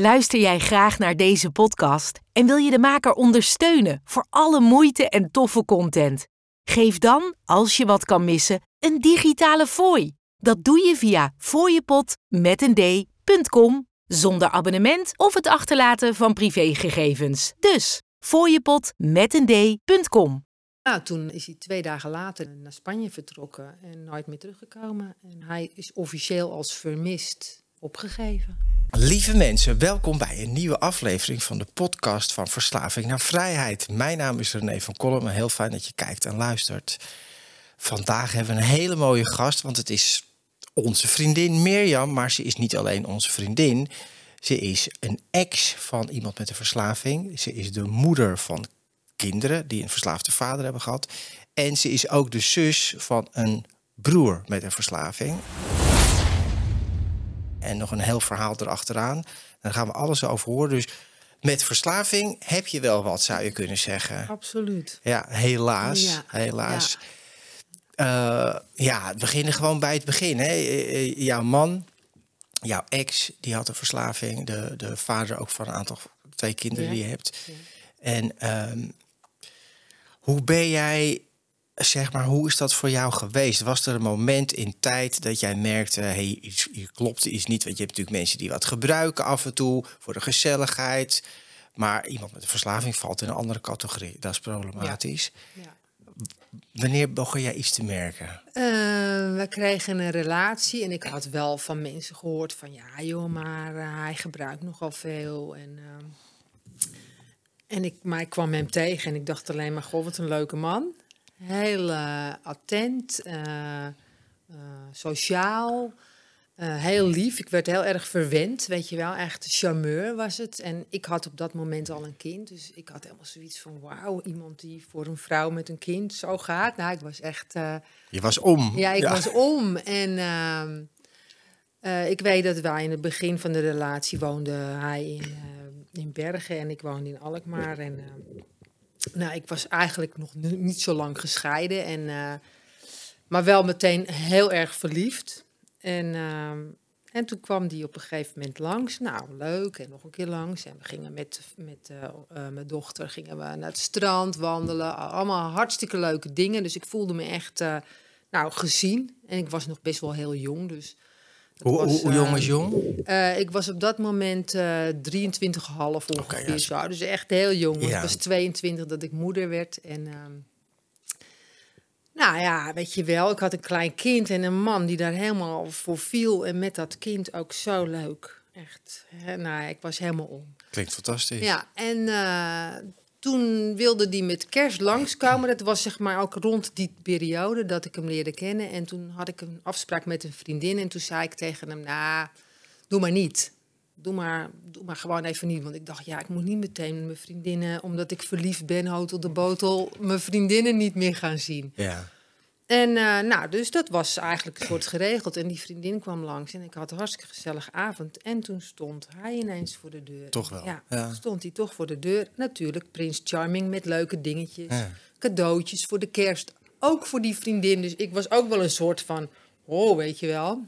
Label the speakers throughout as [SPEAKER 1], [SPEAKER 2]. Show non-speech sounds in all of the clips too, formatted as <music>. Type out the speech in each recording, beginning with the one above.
[SPEAKER 1] Luister jij graag naar deze podcast en wil je de maker ondersteunen voor alle moeite en toffe content? Geef dan, als je wat kan missen, een digitale fooi. Dat doe je via fooiepot met een d.com zonder abonnement of het achterlaten van privégegevens. Dus fooiepot met een d.com.
[SPEAKER 2] Nou, toen is hij twee dagen later naar Spanje vertrokken en nooit meer teruggekomen. En hij is officieel als vermist opgegeven.
[SPEAKER 3] Lieve mensen, welkom bij een nieuwe aflevering van de podcast van Verslaving naar Vrijheid. Mijn naam is René van Kolm en heel fijn dat je kijkt en luistert. Vandaag hebben we een hele mooie gast, want het is onze vriendin Mirjam, maar ze is niet alleen onze vriendin. Ze is een ex van iemand met een verslaving. Ze is de moeder van kinderen die een verslaafde vader hebben gehad. En ze is ook de zus van een broer met een verslaving. En nog een heel verhaal erachteraan. Daar gaan we alles over horen. Dus met verslaving heb je wel wat, zou je kunnen zeggen.
[SPEAKER 2] Absoluut.
[SPEAKER 3] Ja, helaas.
[SPEAKER 2] Ja,
[SPEAKER 3] helaas. Ja. ja, we beginnen gewoon bij het begin. Hè. Jouw man, jouw ex, die had een verslaving. De, de vader ook van een aantal, twee kinderen
[SPEAKER 2] Ja.
[SPEAKER 3] die je hebt. En ehm, hoe ben jij, zeg maar, hoe is dat voor jou geweest? Was er een moment in tijd dat jij merkte, hey, iets, hier klopt iets niet? Want je hebt natuurlijk mensen die wat gebruiken af en toe voor de gezelligheid. Maar iemand met een verslaving valt in een andere categorie. Dat is problematisch.
[SPEAKER 2] Ja.
[SPEAKER 3] Wanneer begon jij iets te merken?
[SPEAKER 2] Eh, we kregen een relatie en ik had wel van mensen gehoord van ja joh, maar eh, hij gebruikt nogal veel. En, ehm, en ik, maar ik kwam hem tegen en ik dacht alleen maar, goh, wat een leuke man. Heel attent, eh, eh, sociaal, eh, heel lief. Ik werd heel erg verwend, weet je wel. Echt charmeur was het. En ik had op dat moment al een kind. Dus ik had helemaal zoiets van, wauw, iemand die voor een vrouw met een kind zo gaat. Nou, ik was echt...
[SPEAKER 3] Je was om.
[SPEAKER 2] ja, ik was om. En ehm, eh, ik weet dat wij in het begin van de relatie woonde hij in, in Bergen en ik woonde in Alkmaar. En ehm, nou, ik was eigenlijk nog ni- niet zo lang gescheiden. En, eh, maar wel meteen heel erg verliefd. En, ehm, en toen kwam die op een gegeven moment langs. Nou, leuk. En nog een keer langs. En we gingen met, met eh, eh, mijn dochter gingen we naar het strand wandelen. Allemaal hartstikke leuke dingen. Dus ik voelde me echt eh, nou, gezien. En ik was nog best wel heel jong. Dus
[SPEAKER 3] Hoe,
[SPEAKER 2] was,
[SPEAKER 3] hoe, jong is jong?
[SPEAKER 2] eh, ik was op dat moment eh 23,5 ongeveer. zo. Dus echt heel jong.
[SPEAKER 3] Ja.
[SPEAKER 2] Ik was 22 dat ik moeder werd. En, ehm, nou ja, weet je wel, ik had een klein kind en een man die daar helemaal voor viel. En met dat kind ook zo leuk. Echt. Nou, ik was helemaal om.
[SPEAKER 3] Klinkt fantastisch.
[SPEAKER 2] Ja, en eh, toen wilde die met kerst langskomen. Dat was zeg maar ook rond die periode dat ik hem leerde kennen. En toen had ik een afspraak met een vriendin. En toen zei ik tegen hem, nou, doe maar niet. Doe maar, doe maar gewoon even niet. Want ik dacht, ja, ik moet niet meteen met mijn vriendinnen... omdat ik verliefd ben, hotel de botel... mijn vriendinnen niet meer gaan zien.
[SPEAKER 3] Ja.
[SPEAKER 2] En eh, nou, dus dat was eigenlijk een soort geregeld. En die vriendin kwam langs en ik had een hartstikke gezellige avond. En toen stond hij ineens voor de deur.
[SPEAKER 3] Toch wel,
[SPEAKER 2] Ja,
[SPEAKER 3] ja.
[SPEAKER 2] stond hij toch voor de deur. Natuurlijk, Prins Charming met leuke dingetjes.
[SPEAKER 3] Ja.
[SPEAKER 2] Cadeautjes voor de kerst. Ook voor die vriendin. Dus ik was ook wel een soort van, oh, weet je wel.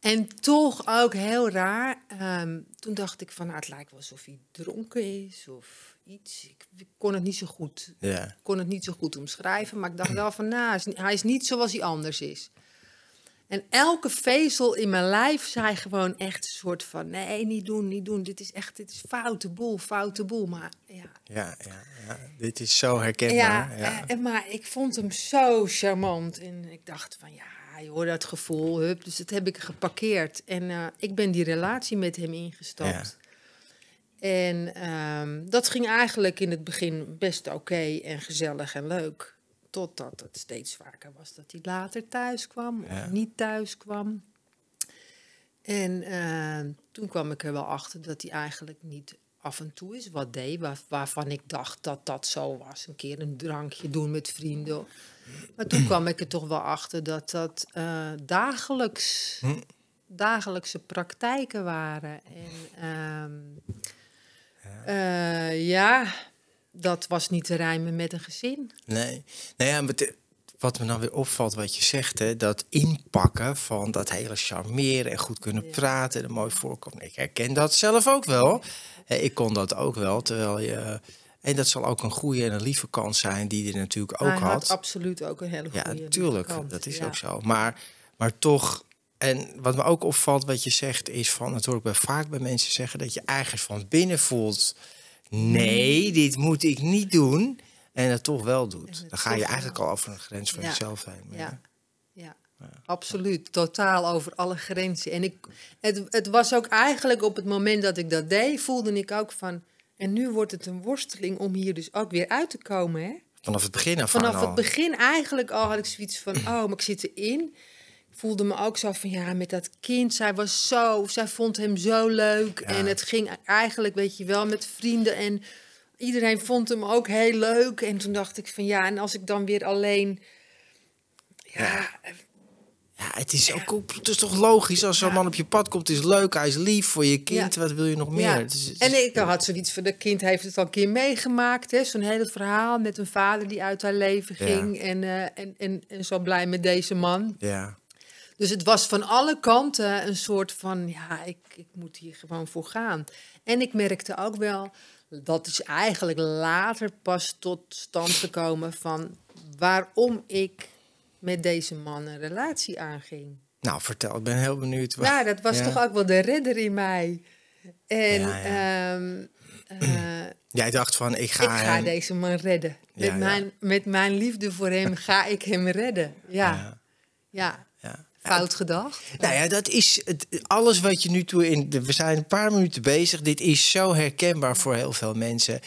[SPEAKER 2] En toch ook heel raar. ehm, toen dacht ik van, nou, het lijkt wel alsof hij dronken is of iets. Ik, kon het niet zo goed ik kon het niet zo goed omschrijven, maar ik dacht wel van, nou, hij is niet- zoals hij anders is. En elke vezel in mijn lijf zei gewoon echt een soort van, nee, niet doen, niet doen. Dit is echt, dit is foute boel, foute boel. Maar ja,
[SPEAKER 3] Ja, ja, ja. Dit is zo herkenbaar.
[SPEAKER 2] ja,
[SPEAKER 3] Ja,
[SPEAKER 2] eh, maar ik vond hem zo charmant. En ik dacht van, ja, je hoort dat gevoel, hup. Dus dat heb ik geparkeerd. En eh, ik ben die relatie met hem ingestapt. En ehm, dat ging eigenlijk in het begin best oké en gezellig en leuk. Totdat het steeds vaker was dat hij later thuis kwam
[SPEAKER 3] Ja.
[SPEAKER 2] of niet thuis kwam. En ehm, toen kwam ik er wel achter dat hij eigenlijk niet af en toe eens wat deed... Waar, waarvan ik dacht dat dat zo was. Een keer een drankje doen met vrienden. Maar toen kwam ik er toch wel achter dat dat eh, dagelijks...
[SPEAKER 3] Hm.
[SPEAKER 2] dagelijkse praktijken waren. En ehm, eh, ja, dat was niet te rijmen met een gezin.
[SPEAKER 3] Nee. Nou ja, wat me dan weer opvalt, wat je zegt, hè, dat inpakken van dat hele charmeren en goed kunnen praten en een mooi voorkomen. Ik herken dat zelf ook wel. Ik kon dat ook wel, terwijl je. En dat zal ook een goede en een lieve kant zijn, die er natuurlijk ook
[SPEAKER 2] had
[SPEAKER 3] had.
[SPEAKER 2] absoluut ook een hele goede
[SPEAKER 3] Ja, natuurlijk, dat is
[SPEAKER 2] Ja.
[SPEAKER 3] ook zo. Maar, maar toch, en wat me ook opvalt, wat je zegt, is van, dat hoor ik bij, vaak bij mensen zeggen, dat je ergens van binnen voelt, nee, dit moet ik niet doen, en het toch wel doet. Dan ga je eigenlijk al over een grens van
[SPEAKER 2] Ja.
[SPEAKER 3] jezelf heen.
[SPEAKER 2] Ja. Ja. Absoluut, totaal over alle grenzen. En ik, het, het was ook eigenlijk op het moment dat ik dat deed, voelde ik ook van. En nu wordt het een worsteling om hier dus ook weer uit te komen. Hè?
[SPEAKER 3] Vanaf het begin af
[SPEAKER 2] Vanaf het begin eigenlijk al had ik zoiets van, oh, maar ik zit erin. Voelde me ook zo van, ja, met dat kind, zij was zo, zij vond hem zo leuk.
[SPEAKER 3] Ja.
[SPEAKER 2] En het ging eigenlijk, weet je wel, met vrienden en iedereen vond hem ook heel leuk. En toen dacht ik van, ja, en als ik dan weer alleen, ja,
[SPEAKER 3] Ja, het is, ook, het is toch logisch als zo'n man op je pad komt, is leuk, hij is lief voor je kind, wat wil je nog meer?
[SPEAKER 2] Ja.
[SPEAKER 3] Het is- het is-
[SPEAKER 2] En ik had zoiets van, de kind heeft het al een keer meegemaakt. hè, Zo'n hele verhaal met een vader die uit haar leven ging. En, eh, en, en, en zo blij met deze man.
[SPEAKER 3] ja.
[SPEAKER 2] Dus het was van alle kanten een soort van, ja, ik, ik moet hier gewoon voor gaan. En ik merkte ook wel, dat is eigenlijk later pas tot stand gekomen van waarom ik met deze man een relatie aanging.
[SPEAKER 3] Nou, vertel, ik ben heel benieuwd.
[SPEAKER 2] Ja, dat was
[SPEAKER 3] Ja.
[SPEAKER 2] toch ook wel de redder in mij. En
[SPEAKER 3] Ja, ja.
[SPEAKER 2] ehm, eh,
[SPEAKER 3] Jij dacht van, ik ga,
[SPEAKER 2] ik ga
[SPEAKER 3] hem-
[SPEAKER 2] deze man redden. Met. Mijn, met mijn liefde voor hem ga ik hem redden. Ja.
[SPEAKER 3] ja.
[SPEAKER 2] Fout gedacht.
[SPEAKER 3] Nou ja, dat is het, alles wat je nu toe in. De, we zijn een paar minuten bezig. Dit is zo herkenbaar voor heel veel mensen.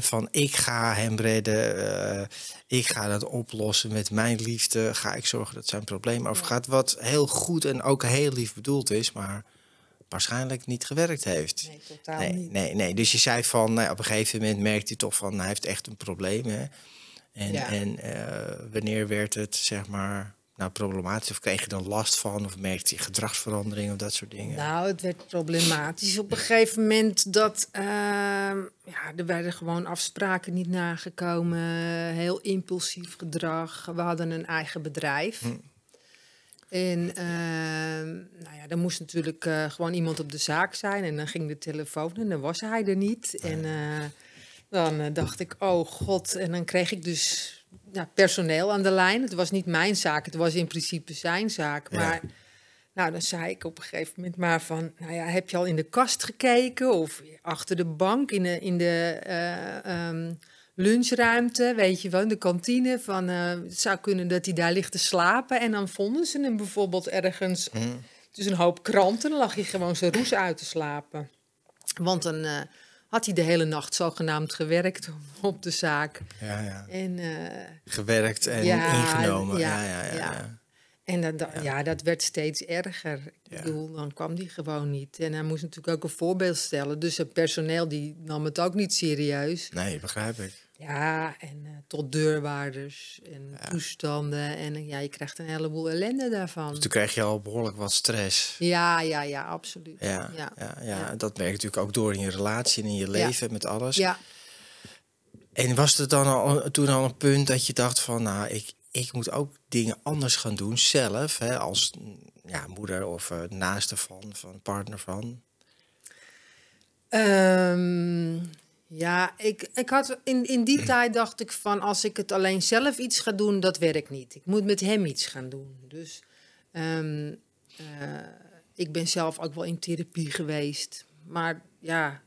[SPEAKER 3] Van ik ga hem redden. eh, ik ga dat oplossen met mijn liefde. Ga ik zorgen dat zijn probleem overgaat. Wat heel goed en ook heel lief bedoeld is, maar waarschijnlijk niet gewerkt heeft.
[SPEAKER 2] Nee, totaal
[SPEAKER 3] Nee,
[SPEAKER 2] niet.
[SPEAKER 3] nee, nee. Dus je zei van, nou, op een gegeven moment merkte hij toch van, hij heeft echt een probleem. Hè? En,
[SPEAKER 2] Ja.
[SPEAKER 3] en eh, wanneer werd het, zeg maar, nou, problematisch? Of kreeg je dan last van? Of merkte je gedragsverandering of dat soort dingen?
[SPEAKER 2] Nou, het werd problematisch op een gegeven moment dat ehm, ja, er werden gewoon afspraken niet nagekomen, heel impulsief gedrag. We hadden een eigen bedrijf.
[SPEAKER 3] Hm.
[SPEAKER 2] En ehm, nou ja, er moest natuurlijk eh, gewoon iemand op de zaak zijn. En dan ging de telefoon en dan was hij er niet. En eh, dan eh, dacht ik, oh god. En dan kreeg ik dus ja, personeel aan de lijn. Het was niet mijn zaak, het was in principe zijn zaak.
[SPEAKER 3] Ja.
[SPEAKER 2] Maar nou, dan zei ik op een gegeven moment maar van... Nou ja, heb je al in de kast gekeken? Of achter de bank in de, in de eh, ehm, lunchruimte, weet je wel, in de kantine. Van, eh, het zou kunnen dat hij daar ligt te slapen. En dan vonden ze hem bijvoorbeeld ergens
[SPEAKER 3] Hm.
[SPEAKER 2] tussen een hoop kranten. Dan lag hij gewoon zijn roes uit te slapen. Want dan eh, had hij de hele nacht zogenaamd gewerkt op de zaak.
[SPEAKER 3] Ja, ja.
[SPEAKER 2] En... eh,
[SPEAKER 3] Gewerkt en
[SPEAKER 2] Ja,
[SPEAKER 3] ingenomen. Ja,
[SPEAKER 2] ja,
[SPEAKER 3] ja.
[SPEAKER 2] En dat, dat- ja. dat werd steeds erger. Ik
[SPEAKER 3] Ja.
[SPEAKER 2] bedoel, dan kwam die gewoon niet. En hij moest natuurlijk ook een voorbeeld stellen. Dus het personeel die nam het ook niet serieus.
[SPEAKER 3] Nee, begrijp ik.
[SPEAKER 2] Ja, en eh, tot deurwaarders en toestanden. En eh, ja, je krijgt een heleboel ellende daarvan.
[SPEAKER 3] Dus toen kreeg je al behoorlijk wat stress.
[SPEAKER 2] Ja, ja, ja, absoluut.
[SPEAKER 3] Ja, ja.
[SPEAKER 2] ja.
[SPEAKER 3] Dat merk je natuurlijk ook door in je relatie en in je leven met alles.
[SPEAKER 2] Ja,
[SPEAKER 3] En was het dan al, toen al een punt dat je dacht van, nou, ik, ik moet ook dingen anders gaan doen zelf, hè, als mm, ja, moeder of eh, naaste van, van partner van?
[SPEAKER 2] Ehm, ja, ik, ik had in, in die <clears throat> tijd dacht ik van als ik het alleen zelf iets ga doen, dat werkt niet. Ik moet met hem iets gaan doen. Dus ehm, eh, ik ben zelf ook wel in therapie geweest. Maar ja,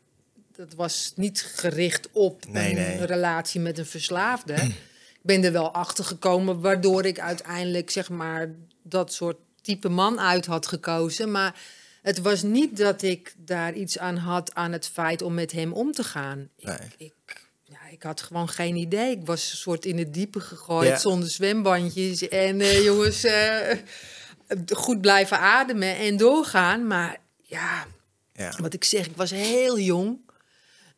[SPEAKER 2] dat was niet gericht op
[SPEAKER 3] Nee,
[SPEAKER 2] een
[SPEAKER 3] nee.
[SPEAKER 2] relatie met een verslaafde. ik ben er wel achter gekomen waardoor ik uiteindelijk zeg maar dat soort type man uit had gekozen. Maar het was niet dat ik daar iets aan had aan het feit om met hem om te gaan. Ik,
[SPEAKER 3] Nee.
[SPEAKER 2] ik, ja, ik had gewoon geen idee. Ik was een soort in het diepe gegooid
[SPEAKER 3] Ja.
[SPEAKER 2] zonder zwembandjes. En eh, <laughs> jongens, eh, goed blijven ademen en doorgaan. Maar ja,
[SPEAKER 3] Ja.
[SPEAKER 2] wat ik zeg, ik was heel jong.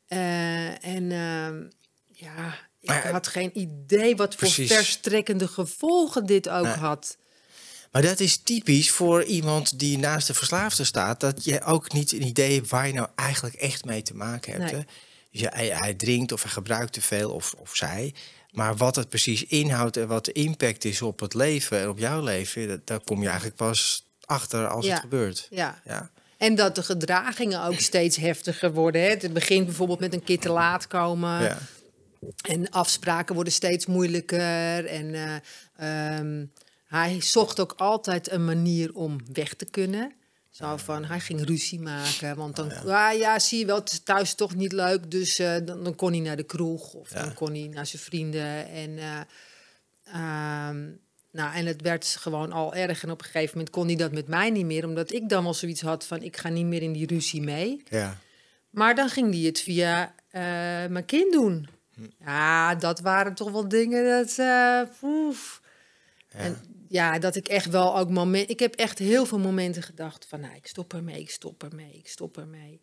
[SPEAKER 2] Eh, en ehm, ja, ik had geen idee wat voor verstrekkende gevolgen dit ook
[SPEAKER 3] Nee.
[SPEAKER 2] had.
[SPEAKER 3] Maar dat is typisch voor iemand die naast de verslaafde staat, dat je ook niet een idee hebt waar je nou eigenlijk echt mee te maken hebt.
[SPEAKER 2] Nee.
[SPEAKER 3] Hè? Dus ja, hij, hij drinkt of hij gebruikt te veel of, of zij. Maar wat het precies inhoudt en wat de impact is op het leven en op jouw leven, dat, daar kom je eigenlijk pas achter als
[SPEAKER 2] Ja.
[SPEAKER 3] het gebeurt.
[SPEAKER 2] Ja.
[SPEAKER 3] Ja.
[SPEAKER 2] En dat de gedragingen ook steeds heftiger worden. Hè. Het begint bijvoorbeeld met een keer te laat komen.
[SPEAKER 3] Ja.
[SPEAKER 2] En afspraken worden steeds moeilijker. En eh, ehm, hij zocht ook altijd een manier om weg te kunnen. Zo van, hij ging ruzie maken. Want dan, ja. ja, zie je wel, het is thuis toch niet leuk. Dus eh, dan, dan kon hij naar de kroeg. Of
[SPEAKER 3] Ja.
[SPEAKER 2] dan kon hij naar zijn vrienden. En, eh, ehm, nou, en het werd gewoon al erg. En op een gegeven moment kon hij dat met mij niet meer. Omdat ik dan wel zoiets had van, ik ga niet meer in die ruzie mee.
[SPEAKER 3] Ja.
[SPEAKER 2] Maar dan ging hij het via eh, mijn kind doen. Ja, dat waren toch wel dingen dat. poef. En ja, dat ik echt wel ook moment. Ik heb echt heel veel momenten gedacht van, nou, ik stop ermee, ik stop ermee, ik stop ermee.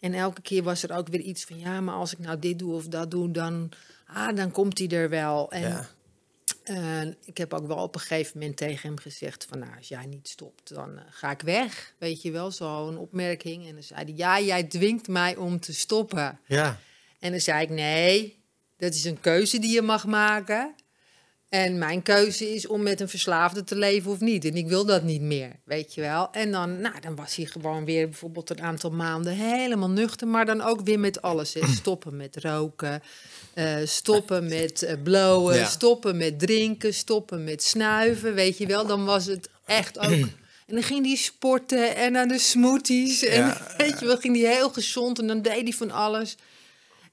[SPEAKER 2] En elke keer was er ook weer iets van, ja, maar als ik nou dit doe of dat doe, dan, ah, dan komt hij er wel. En
[SPEAKER 3] Ja.
[SPEAKER 2] eh, ik heb ook wel op een gegeven moment tegen hem gezegd van, nou, als jij niet stopt, dan eh, ga ik weg. Weet je wel, zo'n opmerking. En dan zei hij, ja, jij dwingt mij om te stoppen.
[SPEAKER 3] Ja.
[SPEAKER 2] En dan zei ik, nee, dat is een keuze die je mag maken. En mijn keuze is om met een verslaafde te leven of niet. En ik wil dat niet meer, weet je wel. En dan, nou, dan was hij gewoon weer bijvoorbeeld een aantal maanden helemaal nuchter. Maar dan ook weer met alles. Hè. <clears throat> Stoppen met roken, eh, stoppen met eh, blowen,
[SPEAKER 3] Ja.
[SPEAKER 2] stoppen met drinken, stoppen met snuiven, weet je wel. Dan was het echt ook... <clears throat> En dan ging hij sporten en aan de smoothies. En
[SPEAKER 3] Ja, <laughs>
[SPEAKER 2] weet je wel, ging hij heel gezond en dan deed hij van alles.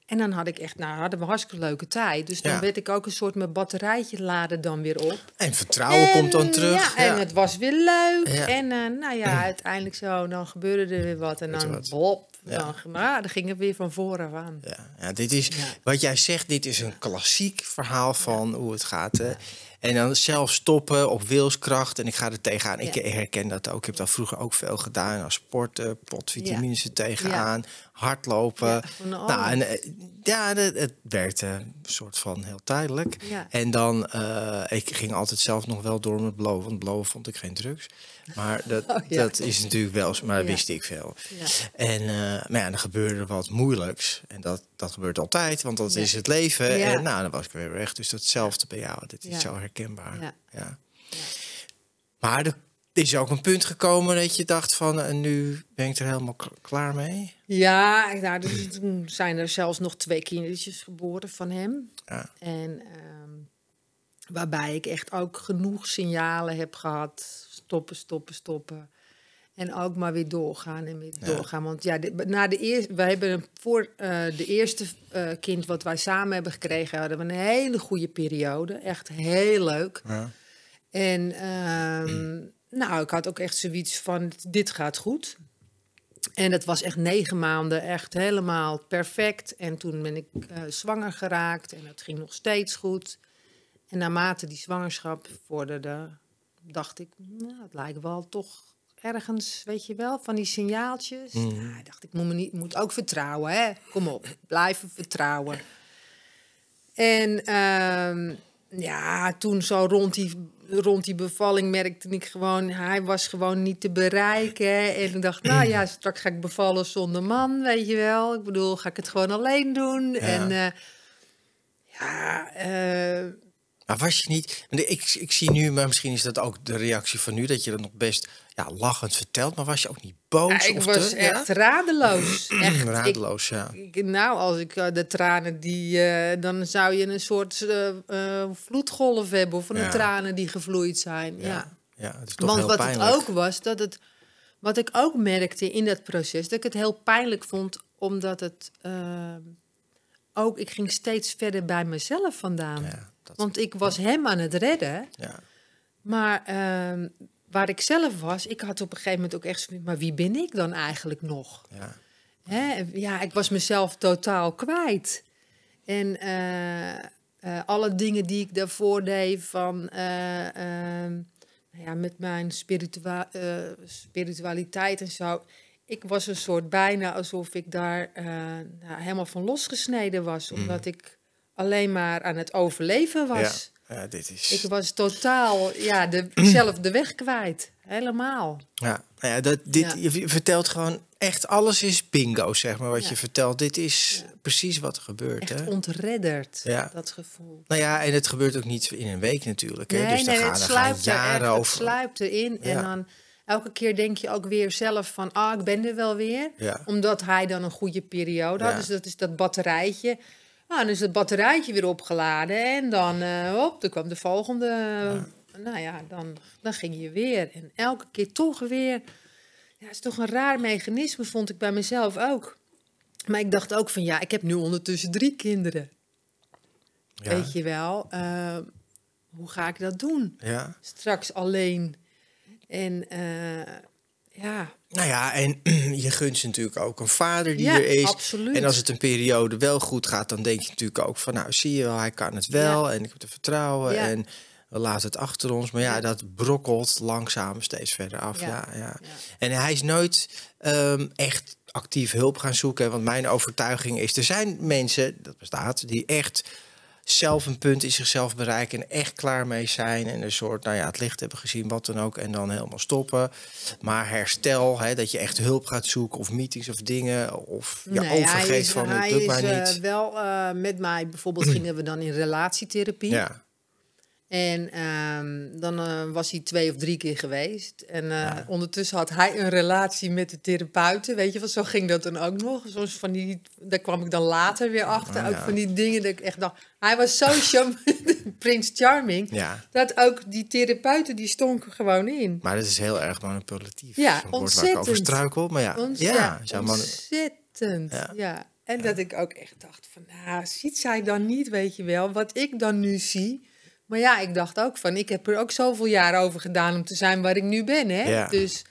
[SPEAKER 2] En dan had ik echt, nou, hadden we hartstikke leuke tijd. Dus dan
[SPEAKER 3] Ja.
[SPEAKER 2] werd ik ook een soort mijn batterijtje laden dan weer op.
[SPEAKER 3] En vertrouwen komt dan terug.
[SPEAKER 2] Ja, en het was weer leuk.
[SPEAKER 3] Ja.
[SPEAKER 2] En eh, nou ja, uiteindelijk zo, dan gebeurde er weer wat. En dan, bop, dan, maar, dan ging het weer van voren aan.
[SPEAKER 3] Ja, ja, dit is, wat jij zegt, dit is een klassiek verhaal van hoe het gaat. Hè? En dan zelf stoppen op wilskracht. En ik ga er tegenaan. Ik herken dat ook. Ik heb dat vroeger ook veel gedaan. Als sporten, potvitamines er tegenaan, hardlopen.
[SPEAKER 2] Ja,
[SPEAKER 3] nou, en, eh, ja, het, het werkte een soort van heel tijdelijk. En dan, eh, ik ging altijd zelf nog wel door met blowen. Want blowen vond ik geen drugs. Maar <laughs> dat,
[SPEAKER 2] Oh,
[SPEAKER 3] dat is natuurlijk wel, maar dat wist ik veel. En uh, maar ja, dan gebeurde wat moeilijks. En dat, dat gebeurt altijd, want dat
[SPEAKER 2] Ja.
[SPEAKER 3] is het leven.
[SPEAKER 2] Ja.
[SPEAKER 3] En nou, dan was ik weer weg. Dus datzelfde bij jou. Dit is zo herkenbaar. Ja.
[SPEAKER 2] Ja.
[SPEAKER 3] Maar er is ook een punt gekomen dat je dacht van... en nu ben ik er helemaal klaar mee.
[SPEAKER 2] Ja, nou, dus toen zijn er zelfs nog twee kindertjes geboren van hem.
[SPEAKER 3] Ja.
[SPEAKER 2] En ehm, waarbij ik echt ook genoeg signalen heb gehad. Stoppen, stoppen, stoppen. En ook maar weer doorgaan en weer
[SPEAKER 3] Ja.
[SPEAKER 2] doorgaan. Want ja, de, na de eerste, wij hebben een- voor eh, de eerste eh, kind wat wij samen hebben gekregen, hadden we een hele goede periode. Echt heel leuk.
[SPEAKER 3] Ja.
[SPEAKER 2] En ehm, nou, ik had ook echt zoiets van, dit gaat goed. En het was echt negen maanden echt helemaal perfect. En toen ben ik eh, zwanger geraakt en het ging nog steeds goed. En naarmate die zwangerschap vorderde, dacht ik, nou, het lijkt wel toch ergens, weet je wel, van die signaaltjes.
[SPEAKER 3] Mhm.
[SPEAKER 2] Nou, ik dacht, ik moet, me niet, moet ook vertrouwen, hè. Kom op, blijven vertrouwen. En ehm, ja, toen zo rond die, rond die bevalling merkte ik gewoon, hij was gewoon niet te bereiken. En ik dacht, nou ja, straks ga ik bevallen zonder man, weet je wel. Ik bedoel, ga ik het gewoon alleen doen. En eh, ja, eh,
[SPEAKER 3] Maar was je niet... Ik, ik zie nu, maar misschien is dat ook de reactie van nu... dat je dat nog best ja, lachend vertelt. Maar was je ook niet boos?
[SPEAKER 2] ja, ik
[SPEAKER 3] of
[SPEAKER 2] was
[SPEAKER 3] te,
[SPEAKER 2] echt
[SPEAKER 3] ja?
[SPEAKER 2] radeloos. <clears throat> Echt, ik,
[SPEAKER 3] Radeloos, ja.
[SPEAKER 2] ik- nou, als ik eh, de tranen die, eh, dan zou je een soort eh, vloedgolf hebben of van de tranen die gevloeid zijn. ja.
[SPEAKER 3] Ja, het is toch
[SPEAKER 2] Want
[SPEAKER 3] heel
[SPEAKER 2] wat
[SPEAKER 3] pijnlijk.
[SPEAKER 2] het ook was, dat het. Wat ik ook merkte in dat proces, dat ik het heel pijnlijk vond, omdat het ehm, ook. Ik ging steeds verder bij mezelf vandaan.
[SPEAKER 3] Dat,
[SPEAKER 2] Want ik was hem aan het redden,
[SPEAKER 3] ja.
[SPEAKER 2] maar ehm, waar ik zelf was, ik had op een gegeven moment ook echt zoiets, maar wie ben ik dan eigenlijk nog?
[SPEAKER 3] Ja.
[SPEAKER 2] Hè? Ja, ik was mezelf totaal kwijt. En eh, eh, alle dingen die ik daarvoor deed van... eh, ehm, nou ja, met mijn spiritua spiritualiteit en zo... Ik was een soort bijna alsof ik daar nou, helemaal van losgesneden was. Omdat ik alleen maar aan het overleven was.
[SPEAKER 3] Ja, dit is...
[SPEAKER 2] Ik was totaal, ja, de, <clears throat> zelf de weg kwijt. Helemaal.
[SPEAKER 3] Ja, nou ja, dat, dit,
[SPEAKER 2] Ja.
[SPEAKER 3] je vertelt gewoon echt alles is bingo, zeg maar, wat
[SPEAKER 2] Ja.
[SPEAKER 3] je vertelt. Dit is precies wat er gebeurt.
[SPEAKER 2] Echt
[SPEAKER 3] Hè?
[SPEAKER 2] ontredderd,
[SPEAKER 3] Ja.
[SPEAKER 2] dat gevoel.
[SPEAKER 3] Nou ja, en het gebeurt ook niet in een week natuurlijk. Hè?
[SPEAKER 2] Nee,
[SPEAKER 3] dus dan
[SPEAKER 2] nee,
[SPEAKER 3] gaan,
[SPEAKER 2] het
[SPEAKER 3] gaan
[SPEAKER 2] sluipt er echt,
[SPEAKER 3] jaren
[SPEAKER 2] het
[SPEAKER 3] over.
[SPEAKER 2] sluipt erin. En dan elke keer denk je ook weer zelf van, ah, ik ben er wel weer. Omdat hij dan een goede periode had. Dus dat is dat batterijtje. Nou, dan is het batterijtje weer opgeladen. En dan, eh hop, dan kwam de volgende. Nou ja, dan, dan ging je weer. En elke keer toch weer. Ja, het is toch een raar mechanisme, vond ik bij mezelf ook. Maar ik dacht ook van, ja, ik heb nu ondertussen drie kinderen.
[SPEAKER 3] Ja.
[SPEAKER 2] Weet je wel. eh, hoe ga ik dat doen?
[SPEAKER 3] Ja.
[SPEAKER 2] straks alleen. En eh, ja,
[SPEAKER 3] Nou ja, en <clears throat> je gunt ze natuurlijk ook een vader die
[SPEAKER 2] Ja,
[SPEAKER 3] er is.
[SPEAKER 2] absoluut.
[SPEAKER 3] En als het een periode wel goed gaat, dan denk je natuurlijk ook van... nou, zie je wel, hij kan het wel en ik heb er vertrouwen en we laten het achter ons. Maar ja, dat brokkelt langzaam steeds verder af. Ja.
[SPEAKER 2] Ja.
[SPEAKER 3] Ja,
[SPEAKER 2] Ja.
[SPEAKER 3] En hij is nooit ehm, echt actief hulp gaan zoeken. Want mijn overtuiging is, er zijn mensen, dat bestaat, die echt zelf een punt in zichzelf bereiken en echt klaar mee zijn en een soort, nou ja, het licht hebben gezien, wat dan ook, en dan helemaal stoppen. Maar herstel, hè, dat je echt hulp gaat zoeken of meetings of dingen, of je
[SPEAKER 2] nee,
[SPEAKER 3] overgeeft
[SPEAKER 2] is,
[SPEAKER 3] van het lukt maar niet.
[SPEAKER 2] wel eh, met mij, bijvoorbeeld gingen we dan in relatietherapie.
[SPEAKER 3] Ja,
[SPEAKER 2] En ehm, dan eh, was hij twee of drie keer geweest. En eh,
[SPEAKER 3] Ja.
[SPEAKER 2] ondertussen had hij een relatie met de therapeuten. Weet je wel, zo ging dat dan ook nog. Soms van die, daar kwam ik dan later weer achter.
[SPEAKER 3] Ah,
[SPEAKER 2] ook van die dingen dat ik echt dacht... Hij was zo <laughs> <laughs> Prins Charming.
[SPEAKER 3] ja.
[SPEAKER 2] Dat ook die therapeuten, die stonken gewoon in.
[SPEAKER 3] Maar dat is heel erg manipulatief.
[SPEAKER 2] Ja,
[SPEAKER 3] Een woord waar ik over
[SPEAKER 2] ontzettend.
[SPEAKER 3] struikel. Maar ja,
[SPEAKER 2] ontzettend.
[SPEAKER 3] Ja.
[SPEAKER 2] Ja. En dat ik ook echt dacht van, nou, ziet zij dan niet, weet je wel, wat ik dan nu zie. Maar ja, ik dacht ook van, ik heb er ook zoveel jaar over gedaan om te zijn waar ik nu ben, hè.
[SPEAKER 3] Ja.
[SPEAKER 2] Dus,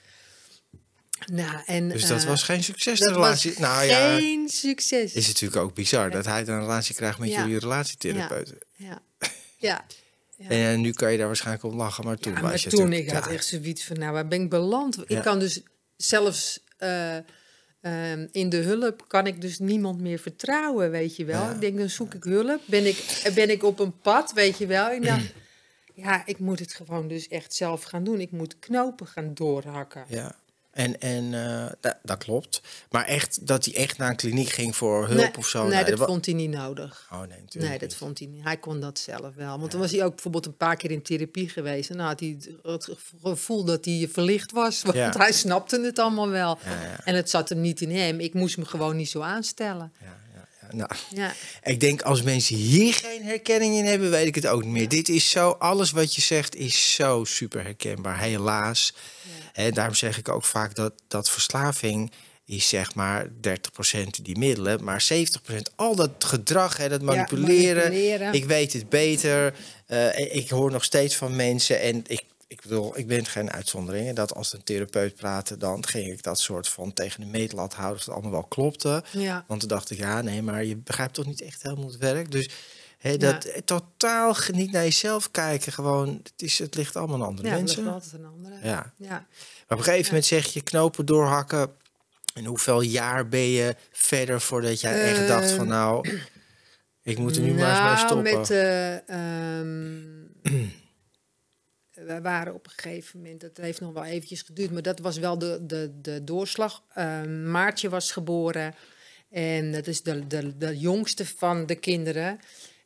[SPEAKER 2] nou, en...
[SPEAKER 3] dus dat
[SPEAKER 2] eh,
[SPEAKER 3] was geen succes, de
[SPEAKER 2] dat was
[SPEAKER 3] relatie. nou ja,
[SPEAKER 2] geen succes.
[SPEAKER 3] is natuurlijk ook bizar dat hij dan een relatie krijgt met jullie relatietherapeuten.
[SPEAKER 2] Ja, ja. ja.
[SPEAKER 3] En eh, nu kan je daar waarschijnlijk om lachen, maar toen
[SPEAKER 2] Ja,
[SPEAKER 3] was
[SPEAKER 2] maar
[SPEAKER 3] je
[SPEAKER 2] toen, ik had echt zoiets van, nou, waar ben ik beland? Ik kan dus zelfs eh, ehm, in de hulp, kan ik dus niemand meer vertrouwen, weet je wel.
[SPEAKER 3] Ja.
[SPEAKER 2] Ik denk, dan zoek ik hulp. Ben ik, ben ik op een pad, weet je wel. Ik dacht, ja, ik moet het gewoon dus echt zelf gaan doen. Ik moet knopen gaan doorhakken.
[SPEAKER 3] Ja. En, en eh, dat, dat klopt. Maar echt dat hij echt naar een kliniek ging voor hulp
[SPEAKER 2] nee,
[SPEAKER 3] of zo.
[SPEAKER 2] Nee, dat vond hij niet nodig.
[SPEAKER 3] Oh nee, natuurlijk
[SPEAKER 2] Nee, dat
[SPEAKER 3] niet.
[SPEAKER 2] vond hij niet. Hij kon dat zelf wel. Want toen was hij ook bijvoorbeeld een paar keer in therapie geweest. En dan had hij het gevoel dat hij verlicht was. <laughs> Want
[SPEAKER 3] Ja.
[SPEAKER 2] hij snapte het allemaal wel.
[SPEAKER 3] Ja,
[SPEAKER 2] En het zat hem niet in hem. Ik moest me gewoon niet zo aanstellen.
[SPEAKER 3] ja. Nou,
[SPEAKER 2] Ja,
[SPEAKER 3] ik denk als mensen hier geen herkenning in hebben, weet ik het ook niet meer. Dit is zo, alles wat je zegt is zo super herkenbaar, helaas. Hè, daarom zeg ik ook vaak dat, dat verslaving is zeg maar 30% die middelen, maar 70% al dat gedrag, hè, dat manipuleren.
[SPEAKER 2] manipuleren.
[SPEAKER 3] Ik weet het beter. Eh, ik hoor nog steeds van mensen en ik, ik bedoel, ik ben geen uitzondering. Dat als een therapeut praatte, dan ging ik dat soort van tegen de meetlat houden, of het allemaal wel klopte.
[SPEAKER 2] ja.
[SPEAKER 3] Want toen dacht ik, ja, nee, maar je begrijpt toch niet echt helemaal het werk. Dus dat eh, totaal niet naar jezelf kijken, gewoon, het, is, het ligt allemaal aan andere
[SPEAKER 2] ja
[SPEAKER 3] mensen.
[SPEAKER 2] is altijd een andere.
[SPEAKER 3] Ja.
[SPEAKER 2] Ja.
[SPEAKER 3] Maar op een gegeven moment zeg je knopen doorhakken. En hoeveel jaar ben je verder voordat jij echt dacht van, nou, ik moet er nu maar eens mee stoppen.
[SPEAKER 2] Nou, met... eh, ehm, <clears throat> we waren op een gegeven moment, dat heeft nog wel eventjes geduurd, maar dat was wel de, de, de doorslag. Ehm, Maartje was geboren en dat is de, de, de jongste van de kinderen.